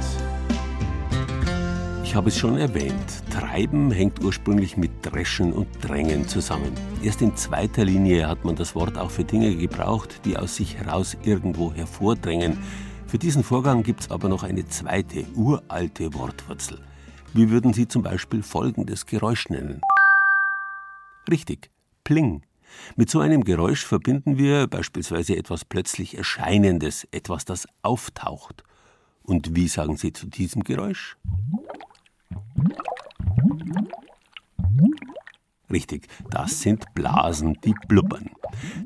Ich habe es schon erwähnt, Treiben hängt ursprünglich mit Dreschen und Drängen zusammen. Erst in zweiter Linie hat man das Wort auch für Dinge gebraucht, die aus sich heraus irgendwo hervordrängen. Für diesen Vorgang gibt es aber noch eine zweite, uralte Wortwurzel. Wie würden Sie zum Beispiel folgendes Geräusch nennen? Richtig, Pling. Mit so einem Geräusch verbinden wir beispielsweise etwas plötzlich Erscheinendes, etwas, das auftaucht. Und wie sagen Sie zu diesem Geräusch? Richtig, das sind Blasen, die blubbern.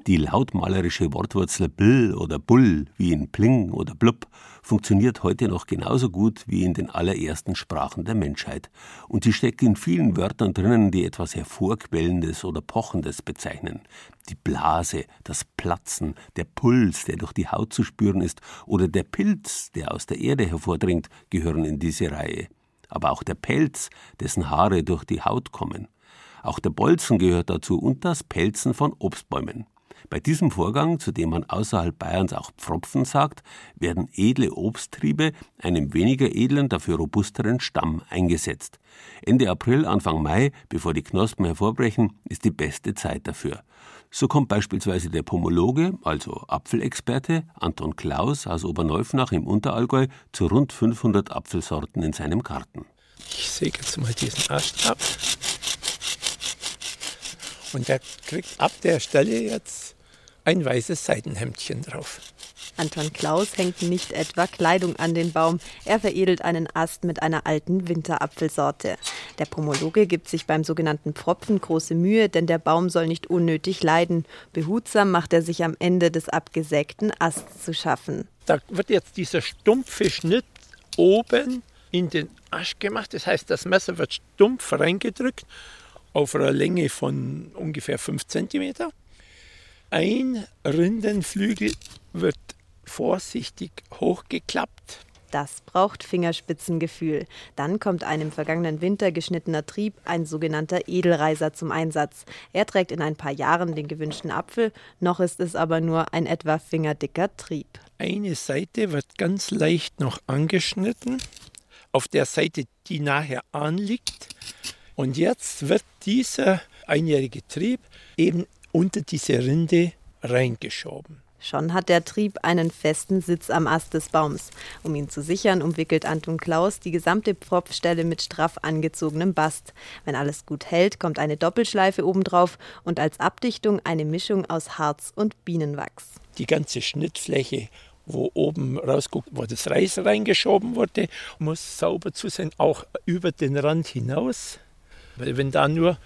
Die lautmalerische Wortwurzel bl oder bull, wie in pling oder blub, funktioniert heute noch genauso gut wie in den allerersten Sprachen der Menschheit. Und sie steckt in vielen Wörtern drinnen, die etwas Hervorquellendes oder Pochendes bezeichnen. Die Blase, das Platzen, der Puls, der durch die Haut zu spüren ist, oder der Pilz, der aus der Erde hervordringt, gehören in diese Reihe. Aber auch der Pelz, dessen Haare durch die Haut kommen. Auch der Bolzen gehört dazu und das Pelzen von Obstbäumen. Bei diesem Vorgang, zu dem man außerhalb Bayerns auch Pfropfen sagt, werden edle Obsttriebe einem weniger edlen, dafür robusteren Stamm eingesetzt. Ende April, Anfang Mai, bevor die Knospen hervorbrechen, ist die beste Zeit dafür. So kommt beispielsweise der Pomologe, also Apfelexperte, Anton Klaus aus Oberneufnach im Unterallgäu zu rund 500 Apfelsorten in seinem Garten. Ich säge jetzt mal diesen Ast ab. Und der kriegt ab der Stelle jetzt ein weißes Seidenhemdchen drauf. Anton Klaus hängt nicht etwa Kleidung an den Baum, er veredelt einen Ast mit einer alten Winterapfelsorte. Der Pomologe gibt sich beim sogenannten Pfropfen große Mühe, denn der Baum soll nicht unnötig leiden. Behutsam macht er sich am Ende des abgesägten Asts zu schaffen. Da wird jetzt dieser stumpfe Schnitt oben in den Ast gemacht. Das heißt, das Messer wird stumpf reingedrückt auf einer Länge von ungefähr 5 cm. Ein Rindenflügel wird vorsichtig hochgeklappt. Das braucht Fingerspitzengefühl. Dann kommt ein im vergangenen Winter geschnittener Trieb, ein sogenannter Edelreiser, zum Einsatz. Er trägt in ein paar Jahren den gewünschten Apfel, noch ist es aber nur ein etwa fingerdicker Trieb. Eine Seite wird ganz leicht noch angeschnitten, auf der Seite, die nachher anliegt. Und jetzt wird dieser einjährige Trieb eben unter diese Rinde reingeschoben. Schon hat der Trieb einen festen Sitz am Ast des Baums. Um ihn zu sichern, umwickelt Anton Klaus die gesamte Pfropfstelle mit straff angezogenem Bast. Wenn alles gut hält, kommt eine Doppelschleife obendrauf und als Abdichtung eine Mischung aus Harz und Bienenwachs. Die ganze Schnittfläche wo oben rausguckt, wo das Reis reingeschoben wurde, muss sauber zu sein, auch über den Rand hinaus. Weil wenn da nur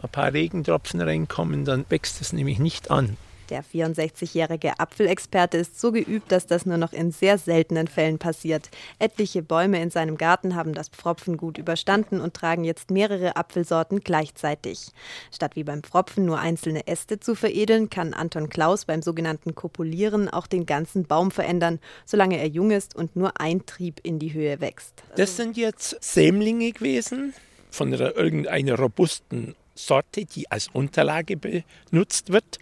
ein paar Regentropfen reinkommen, dann wächst es nämlich nicht an. Der 64-jährige Apfelexperte ist so geübt, dass das nur noch in sehr seltenen Fällen passiert. Etliche Bäume in seinem Garten haben das Pfropfen gut überstanden und tragen jetzt mehrere Apfelsorten gleichzeitig. Statt wie beim Pfropfen nur einzelne Äste zu veredeln, kann Anton Klaus beim sogenannten Kopulieren auch den ganzen Baum verändern, solange er jung ist und nur ein Trieb in die Höhe wächst. Das sind jetzt Sämlinge gewesen von irgendeiner robusten Sorte, die als Unterlage benutzt wird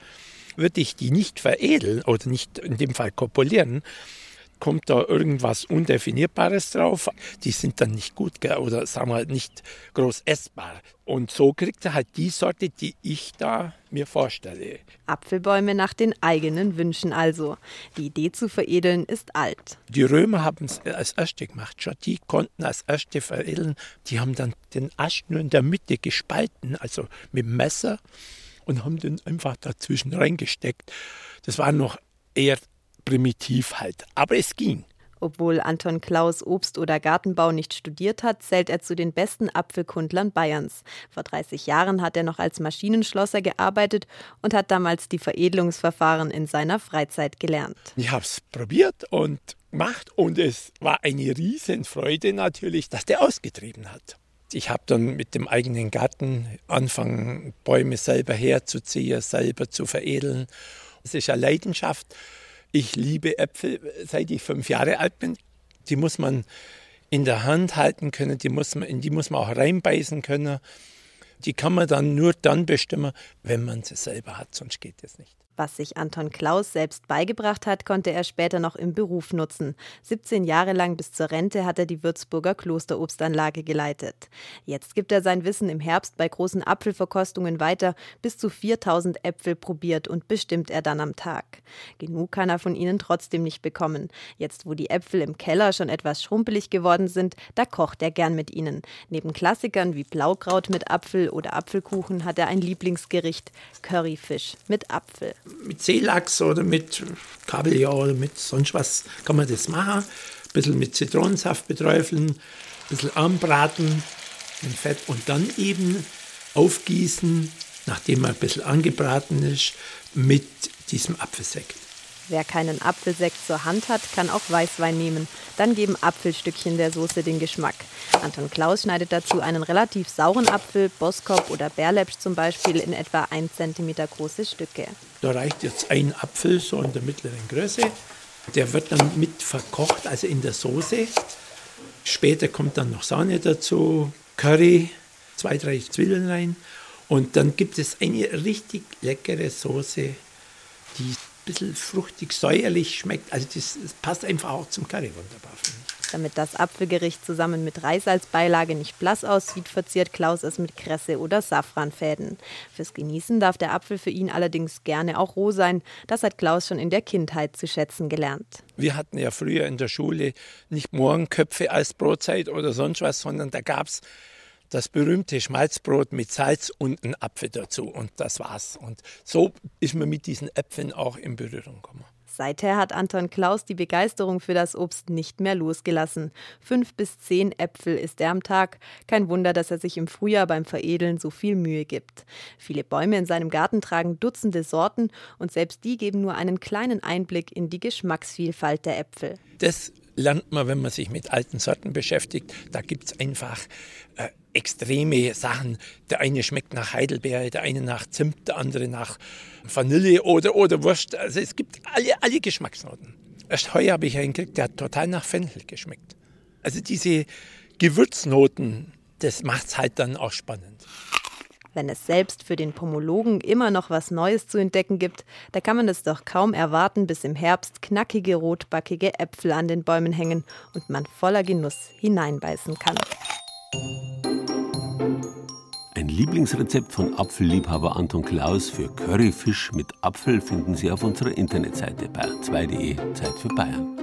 würde ich die nicht veredeln oder nicht in dem Fall kopulieren, kommt da irgendwas Undefinierbares drauf. Die sind dann nicht gut oder sagen wir nicht groß essbar. Und so kriegt er halt die Sorte, die ich da mir vorstelle. Apfelbäume nach den eigenen Wünschen also. Die Idee zu veredeln ist alt. Die Römer haben es als erste gemacht. Schon die konnten als erste veredeln. Die haben dann den Ast nur in der Mitte gespalten, also mit dem Messer und haben den einfach dazwischen reingesteckt. Das war noch eher primitiv halt, aber es ging. Obwohl Anton Klaus Obst- oder Gartenbau nicht studiert hat, zählt er zu den besten Apfelkundlern Bayerns. Vor 30 Jahren hat er noch als Maschinenschlosser gearbeitet und hat damals die Veredelungsverfahren in seiner Freizeit gelernt. Ich habe es probiert und gemacht und es war eine Riesenfreude natürlich, dass der ausgetrieben hat. Ich habe dann mit dem eigenen Garten angefangen, Bäume selber herzuziehen, selber zu veredeln. Es ist eine Leidenschaft. Ich liebe Äpfel, seit ich fünf Jahre alt bin. Die muss man in der Hand halten können, die muss man, in die muss man auch reinbeißen können. Die kann man dann nur dann bestimmen, wenn man sie selber hat, sonst geht es nicht. Was sich Anton Klaus selbst beigebracht hat, konnte er später noch im Beruf nutzen. 17 Jahre lang bis zur Rente hat er die Würzburger Klosterobstanlage geleitet. Jetzt gibt er sein Wissen im Herbst bei großen Apfelverkostungen weiter. Bis zu 4000 Äpfel probiert und bestimmt er dann am Tag. Genug kann er von ihnen trotzdem nicht bekommen. Jetzt, wo die Äpfel im Keller schon etwas schrumpelig geworden sind, da kocht er gern mit ihnen. Neben Klassikern wie Blaukraut mit Apfel oder Apfelkuchen hat er ein Lieblingsgericht: Curryfisch mit Apfel mit Seelachs oder mit Kabeljau oder mit sonst was kann man das machen. Ein bisschen mit Zitronensaft beträufeln, ein bisschen anbraten in Fett und dann eben aufgießen, nachdem er ein bisschen angebraten ist, mit diesem Apfelsekt. Wer keinen Apfelsekt zur Hand hat, kann auch Weißwein nehmen. Dann geben Apfelstückchen der Soße den Geschmack. Anton Klaus schneidet dazu einen relativ sauren Apfel, Boskop oder Bärläppsch zum Beispiel, in etwa 1 cm große Stücke. Da reicht jetzt ein Apfel, so in der mittleren Größe. Der wird dann mit verkocht, also in der Soße. Später kommt dann noch Sahne dazu, Curry, zwei, drei Zwiebeln rein. Und dann gibt es eine richtig leckere Soße, die bisschen fruchtig, säuerlich schmeckt. Also das, das passt einfach auch zum Curry wunderbar. Damit das Apfelgericht zusammen mit Reis als Beilage nicht blass aussieht, verziert Klaus es mit Kresse oder Safranfäden. Fürs Genießen darf der Apfel für ihn allerdings gerne auch roh sein. Das hat Klaus schon in der Kindheit zu schätzen gelernt. Wir hatten ja früher in der Schule nicht Morgenköpfe als Brotzeit oder sonst was, sondern da gab es das berühmte Schmalzbrot mit Salz und ein Apfel dazu. Und das war's. Und so ist man mit diesen Äpfeln auch in Berührung gekommen. Seither hat Anton Klaus die Begeisterung für das Obst nicht mehr losgelassen. Fünf bis zehn Äpfel isst er am Tag. Kein Wunder, dass er sich im Frühjahr beim Veredeln so viel Mühe gibt. Viele Bäume in seinem Garten tragen Dutzende Sorten und selbst die geben nur einen kleinen Einblick in die Geschmacksvielfalt der Äpfel. Das lernt man, wenn man sich mit alten Sorten beschäftigt. Da gibt es einfach äh, extreme Sachen. Der eine schmeckt nach Heidelbeere, der eine nach Zimt, der andere nach Vanille oder, oder Wurst. Also es gibt alle, alle Geschmacksnoten. Erst heuer habe ich einen gekriegt, der hat total nach Fenchel geschmeckt. Also diese Gewürznoten, das macht es halt dann auch spannend. Wenn es selbst für den Pomologen immer noch was Neues zu entdecken gibt, da kann man es doch kaum erwarten, bis im Herbst knackige rotbackige Äpfel an den Bäumen hängen und man voller Genuss hineinbeißen kann Lieblingsrezept von Apfelliebhaber Anton Klaus für Curryfisch mit Apfel finden Sie auf unserer Internetseite bayern2.de Zeit für Bayern.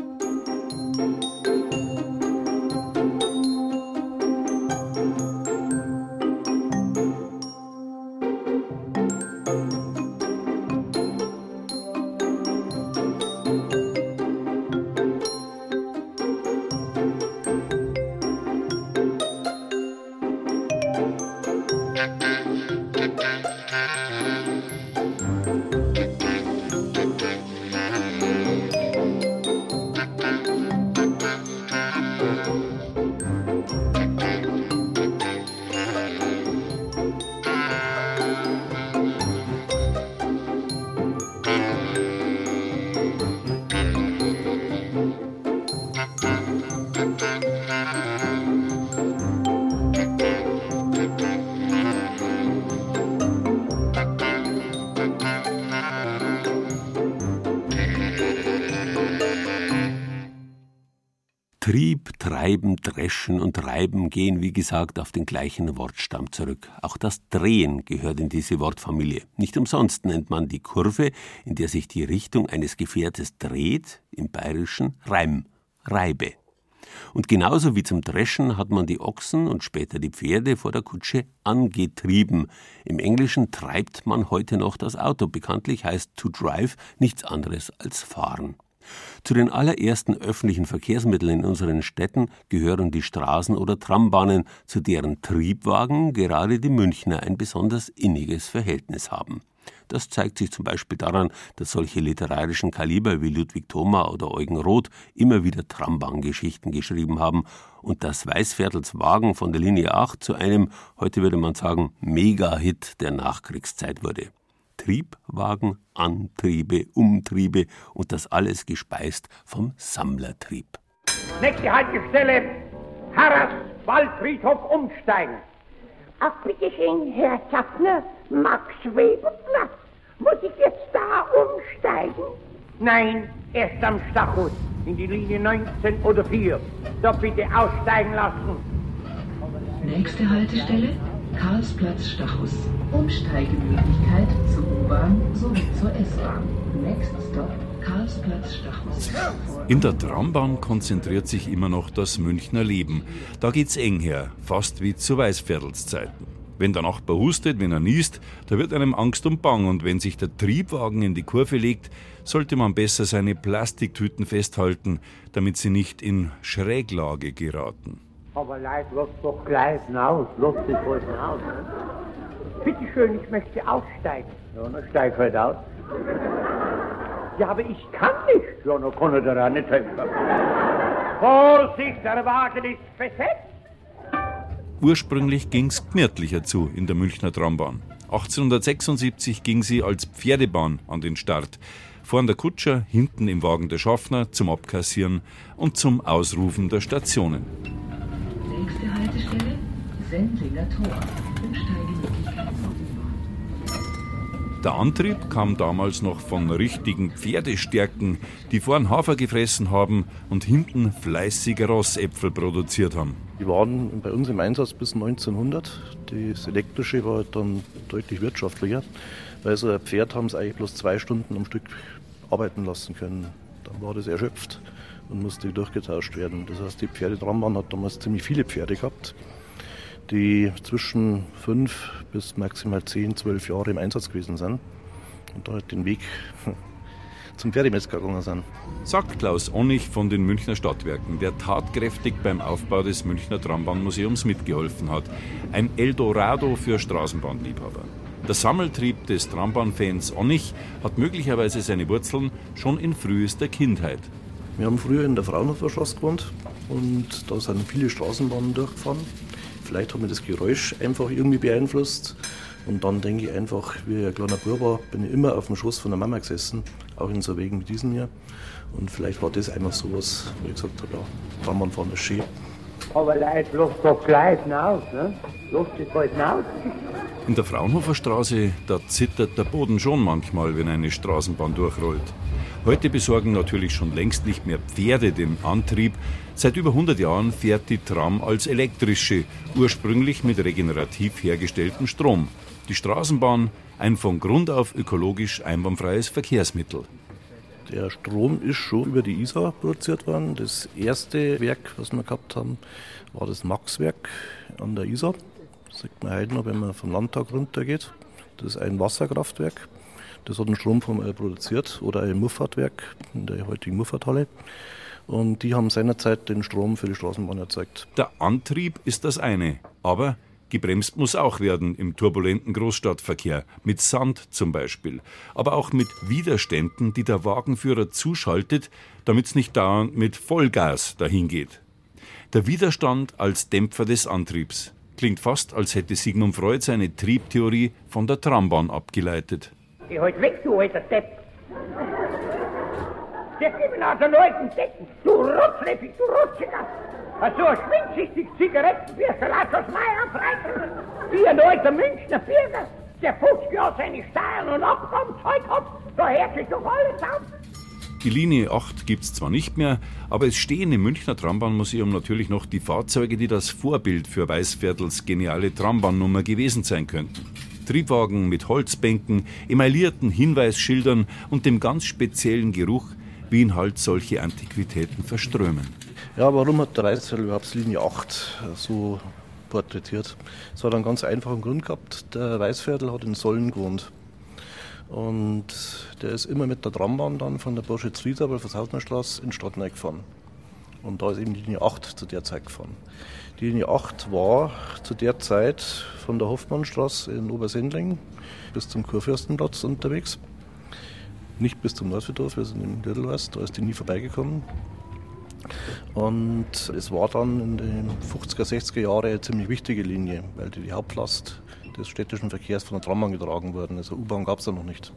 Reiben gehen, wie gesagt, auf den gleichen Wortstamm zurück. Auch das Drehen gehört in diese Wortfamilie. Nicht umsonst nennt man die Kurve, in der sich die Richtung eines Gefährtes dreht, im Bayerischen Reim, Reibe. Und genauso wie zum Dreschen hat man die Ochsen und später die Pferde vor der Kutsche angetrieben. Im Englischen treibt man heute noch das Auto. Bekanntlich heißt to drive nichts anderes als fahren. Zu den allerersten öffentlichen Verkehrsmitteln in unseren Städten gehören die Straßen- oder Trambahnen, zu deren Triebwagen gerade die Münchner ein besonders inniges Verhältnis haben. Das zeigt sich zum Beispiel daran, dass solche literarischen Kaliber wie Ludwig Thoma oder Eugen Roth immer wieder Trambahngeschichten geschrieben haben und dass Weißviertels Wagen von der Linie 8 zu einem, heute würde man sagen, Mega-Hit der Nachkriegszeit wurde. Triebwagen, Antriebe, Umtriebe und das alles gespeist vom Sammlertrieb. Nächste Haltestelle, Harras Waldfriedhof umsteigen. Ach, bitte schön, Herr Schaffner, Max-Weber-Platz. Muss ich jetzt da umsteigen? Nein, erst am Stachus, in die Linie 19 oder 4. Da bitte aussteigen lassen. Nächste Haltestelle, Karlsplatz Stachus. Umsteigemöglichkeit zur U-Bahn sowie zur S-Bahn. Next Stop Karlsplatz Stachus. In der Trambahn konzentriert sich immer noch das Münchner Leben. Da geht's eng her, fast wie zu Weißviertelszeiten. Wenn der Nachbar hustet, wenn er niest, da wird einem Angst und Bang. Und wenn sich der Triebwagen in die Kurve legt, sollte man besser seine Plastiktüten festhalten, damit sie nicht in Schräglage geraten. Aber Leute, lass doch gleich aus, lass dich halt aus. Ne? Bitte schön, ich möchte aussteigen. Ja, dann steig halt aus. Ja, aber ich kann nicht. Ja, dann kann er dir auch nicht helfen. Vorsicht, der Wagen ist besetzt. Ursprünglich ging's gemütlicher zu in der Münchner Trambahn. 1876 ging sie als Pferdebahn an den Start. Vorn der Kutscher, hinten im Wagen der Schaffner zum Abkassieren und zum Ausrufen der Stationen. Sendlinger Tor. Der Antrieb kam damals noch von richtigen Pferdestärken, die vorn Hafer gefressen haben und hinten fleißige Rossäpfel produziert haben. Die waren bei uns im Einsatz bis 1900. Das elektrische war dann deutlich wirtschaftlicher, weil so ein Pferd haben sie eigentlich bloß zwei Stunden am Stück arbeiten lassen können. Dann war das erschöpft und musste durchgetauscht werden. Das heißt, die Pferdetrambahn hat damals ziemlich viele Pferde gehabt, die zwischen fünf bis maximal zehn, zwölf Jahre im Einsatz gewesen sind und da halt den Weg zum Pferdemetzger gegangen sind. Sagt Klaus Onnig von den Münchner Stadtwerken, der tatkräftig beim Aufbau des Münchner Trambahnmuseums mitgeholfen hat. Ein Eldorado für Straßenbahnliebhaber. Der Sammeltrieb des Trambahnfans Onnig hat möglicherweise seine Wurzeln schon in frühester Kindheit. Wir haben früher in der Fraunhofer Straße gewohnt und da sind viele Straßenbahnen durchgefahren. Vielleicht hat mir das Geräusch einfach irgendwie beeinflusst. Und dann denke ich einfach, wie ein kleiner Bub war, bin ich immer auf dem Schoß von der Mama gesessen, auch in so Wegen wie diesen hier. Und vielleicht war das einfach so was, wo ich gesagt habe, ja, Traumbahnfahren ist schön. Aber Leute, lass doch gleich hinaus, ne? Lass dich bald hinaus. In der Fraunhofer Straße, da zittert der Boden schon manchmal, wenn eine Straßenbahn durchrollt. Heute besorgen natürlich schon längst nicht mehr Pferde den Antrieb. Seit über 100 Jahren fährt die Tram als elektrische, ursprünglich mit regenerativ hergestelltem Strom. Die Straßenbahn, ein von Grund auf ökologisch einbahnfreies Verkehrsmittel. Der Strom ist schon über die Isar produziert worden. Das erste Werk, was wir gehabt haben, war das Maxwerk an der Isar. Das sieht man heute noch, wenn man vom Landtag runtergeht. Das ist ein Wasserkraftwerk. Das hat einen Strom vom äh, produziert oder ein Muffatwerk in der heutigen Muffathalle. Und die haben seinerzeit den Strom für die Straßenbahn erzeugt. Der Antrieb ist das eine, aber gebremst muss auch werden im turbulenten Großstadtverkehr, mit Sand zum Beispiel, aber auch mit Widerständen, die der Wagenführer zuschaltet, damit es nicht dauernd mit Vollgas dahin geht. Der Widerstand als Dämpfer des Antriebs klingt fast, als hätte Sigmund Freud seine Triebtheorie von der Trambahn abgeleitet. Geh heute weg, du alter Depp. Der den alten Decken. Du Rotzleffig, du Rotziger. So ein schwindsüchtig Zigarettenbürger, lass uns freikriegen. Wie ein alter Münchner Bürger, der 50 Jahre seine Steuern und Abgaben zahlt hat, da hört sich doch alles auf. Die Linie 8 gibt es zwar nicht mehr, aber es stehen im Münchner Trambahnmuseum natürlich noch die Fahrzeuge, die das Vorbild für Weißviertels geniale Trambahnnummer gewesen sein könnten. Triebwagen mit Holzbänken, emaillierten Hinweisschildern und dem ganz speziellen Geruch, wie ihn halt solche Antiquitäten verströmen. Ja, warum hat der Reißviertel überhaupt Linie 8 so porträtiert? Es hat einen ganz einfachen Grund gehabt. Der Weißviertel hat in Sollen gewohnt. Und der ist immer mit der Trambahn dann von der Bursche Zwiesabel von Sautnerstraße in Stadtneu gefahren. Und da ist eben die Linie 8 zu der Zeit gefahren. Die Linie 8 war zu der Zeit von der Hoffmannstraße in Obersendling bis zum Kurfürstenplatz unterwegs. Nicht bis zum Nordfriedhof, wir sind im Dirdelweiß, da ist die nie vorbeigekommen. Und es war dann in den 50er, 60er Jahren eine ziemlich wichtige Linie, weil die, die Hauptlast des städtischen Verkehrs von der Trambahn getragen worden ist. Also U-Bahn gab es da noch nicht.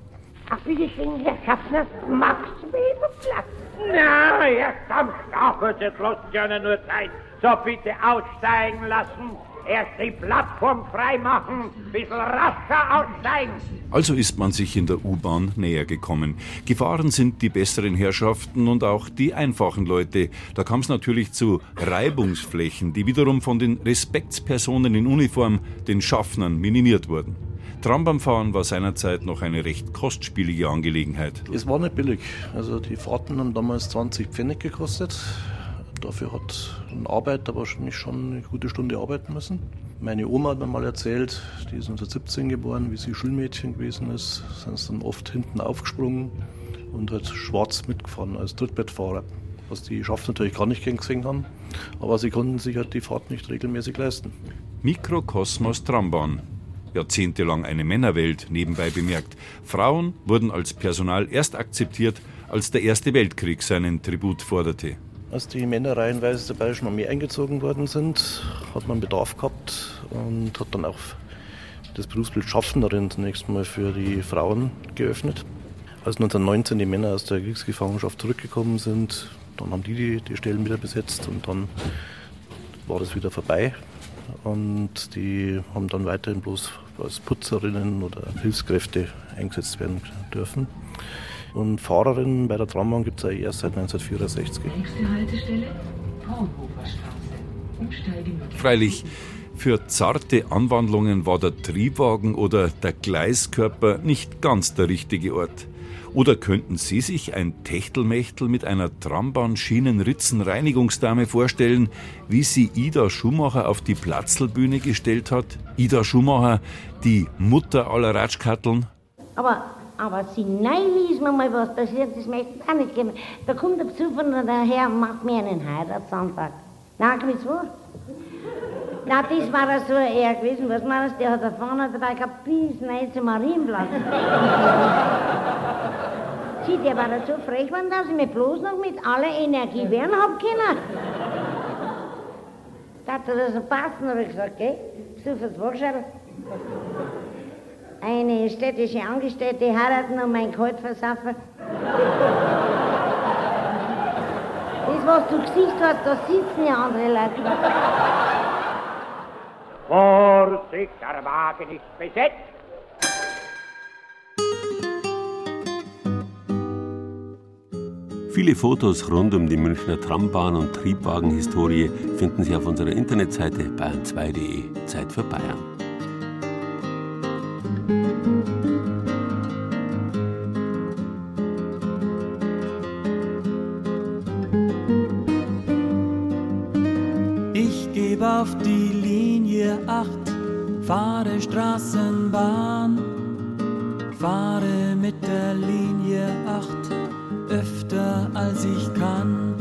Ach, bitte schön, Herr Schaffner, Max Weberplatz. Na, erst am Stachel, jetzt lassen Sie ja nur Zeit. So, bitte aussteigen lassen. Erst die Plattform freimachen, bisschen rascher aussteigen. Also ist man sich in der U-Bahn näher gekommen. Gefahren sind die besseren Herrschaften und auch die einfachen Leute. Da kam es natürlich zu Reibungsflächen, die wiederum von den Respektspersonen in Uniform, den Schaffnern, minimiert wurden. Trambahnfahren war seinerzeit noch eine recht kostspielige Angelegenheit. Es war nicht billig. Also die Fahrten haben damals 20 Pfennig gekostet. Dafür hat ein Arbeiter wahrscheinlich schon eine gute Stunde arbeiten müssen. Meine Oma hat mir mal erzählt, die ist 1917 geboren, wie sie Schulmädchen gewesen ist, sind sie dann oft hinten aufgesprungen und hat schwarz mitgefahren als Trittbettfahrer. Was die Schaft natürlich gar nicht gesehen haben, aber sie konnten sich halt die Fahrt nicht regelmäßig leisten. Mikrokosmos Trambahn. Jahrzehntelang eine Männerwelt, nebenbei bemerkt. Frauen wurden als Personal erst akzeptiert, als der Erste Weltkrieg seinen Tribut forderte. Als die Männer reihenweise zur Bayerischen Armee eingezogen worden sind, hat man Bedarf gehabt und hat dann auch das Berufsbild Schaffnerin zunächst mal für die Frauen geöffnet. Als 1919 die Männer aus der Kriegsgefangenschaft zurückgekommen sind, dann haben die, die die Stellen wieder besetzt und dann war das wieder vorbei. Und die haben dann weiterhin bloß als Putzerinnen oder Hilfskräfte eingesetzt werden dürfen. Und Fahrerinnen bei der Trambahn gibt es ja erst seit 1964. Nächste Haltestelle, Fraunhofer Straße. Umsteigemöglichkeit. Freilich, für zarte Anwandlungen war der Triebwagen oder der Gleiskörper nicht ganz der richtige Ort. Oder könnten Sie sich ein Techtelmechtel mit einer Trambahn-Schienenritzen-Reinigungsdame vorstellen, wie sie Ida Schumacher auf die Platzlbühne gestellt hat? Ida Schumacher, die Mutter aller Ratschkatteln? Aber, aber Sie nein, ist mir mal was passiert, das möchte ich auch nicht geben. Da kommt der Besuch von der Herr und macht mir einen Heiratsantrag. Na, gewiss wo? Na, das war so eher gewesen, was meinst du, der hat da vorne dabei gehabt, bis rein zum Marienplatz. Sieh, der war da so frech geworden, dass ich mich bloß noch mit aller Energie wehren hab können. Da hat er das so passen, habe ich gesagt, geh, so fürs Waschel. Eine städtische Angestellte heiraten und mein Kalt versaufen. Das, was du Gesicht hast, da sitzen ja andere Leute. Vorsicht, der Wagen ist besetzt. Viele Fotos rund um die Münchner Trambahn und Triebwagenhistorie finden Sie auf unserer Internetseite bayern2.de. Zeit für Bayern. Gebe auf die Linie 8, fahre Straßenbahn, fahre mit der Linie 8 öfter als ich kann,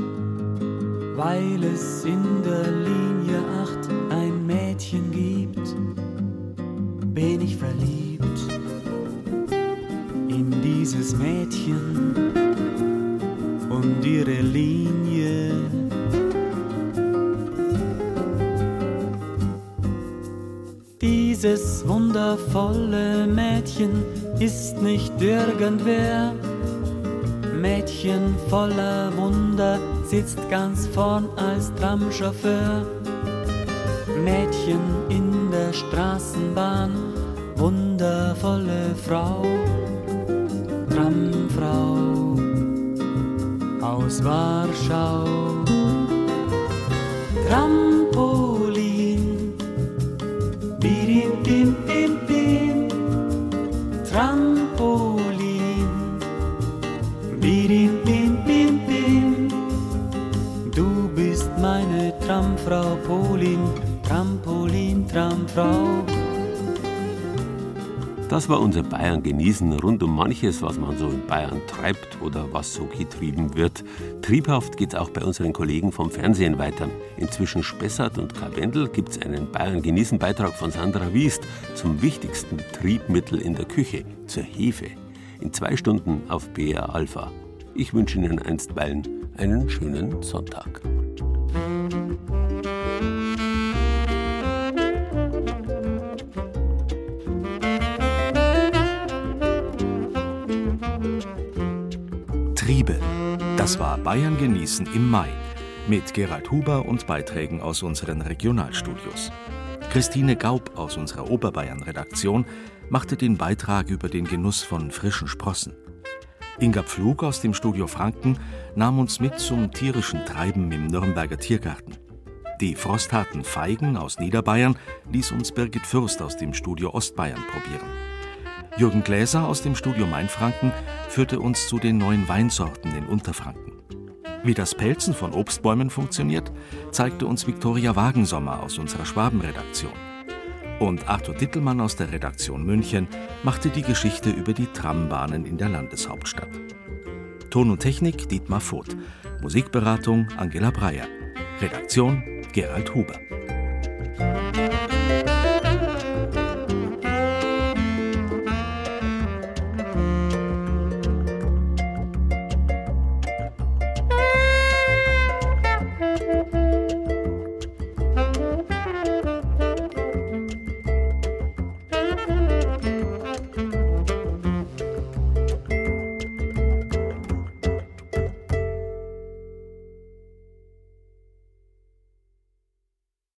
weil es in der Linie 8 ein Mädchen gibt, bin ich verliebt in dieses Mädchen wundervolle Mädchen ist nicht irgendwer. Mädchen voller Wunder sitzt ganz vorn als Tramchauffeur. Mädchen in der Straßenbahn, wundervolle Frau, Tramfrau aus Warschau. War unser Bayern genießen rund um manches, was man so in Bayern treibt oder was so getrieben wird. Triebhaft geht's auch bei unseren Kollegen vom Fernsehen weiter. Inzwischen Spessart und Karwendel gibt's einen Bayern genießen Beitrag von Sandra Wiest zum wichtigsten Triebmittel in der Küche, zur Hefe. In zwei Stunden auf BR Alpha. Ich wünsche Ihnen einstweilen einen schönen Sonntag. Triebe. Das war Bayern genießen im Mai mit Gerald Huber und Beiträgen aus unseren Regionalstudios. Christine Gaub aus unserer Oberbayern-Redaktion machte den Beitrag über den Genuss von frischen Sprossen. Inga Pflug aus dem Studio Franken nahm uns mit zum tierischen Treiben im Nürnberger Tiergarten. Die frostharten Feigen aus Niederbayern ließ uns Birgit Fürst aus dem Studio Ostbayern probieren. Jürgen Gläser aus dem Studio Mainfranken führte uns zu den neuen Weinsorten in Unterfranken. Wie das Pelzen von Obstbäumen funktioniert, zeigte uns Viktoria Wagensommer aus unserer Schwabenredaktion. Und Arthur Dittelmann aus der Redaktion München machte die Geschichte über die Trambahnen in der Landeshauptstadt. Ton und Technik Dietmar Voth, Musikberatung Angela Breyer, Redaktion Gerald Huber.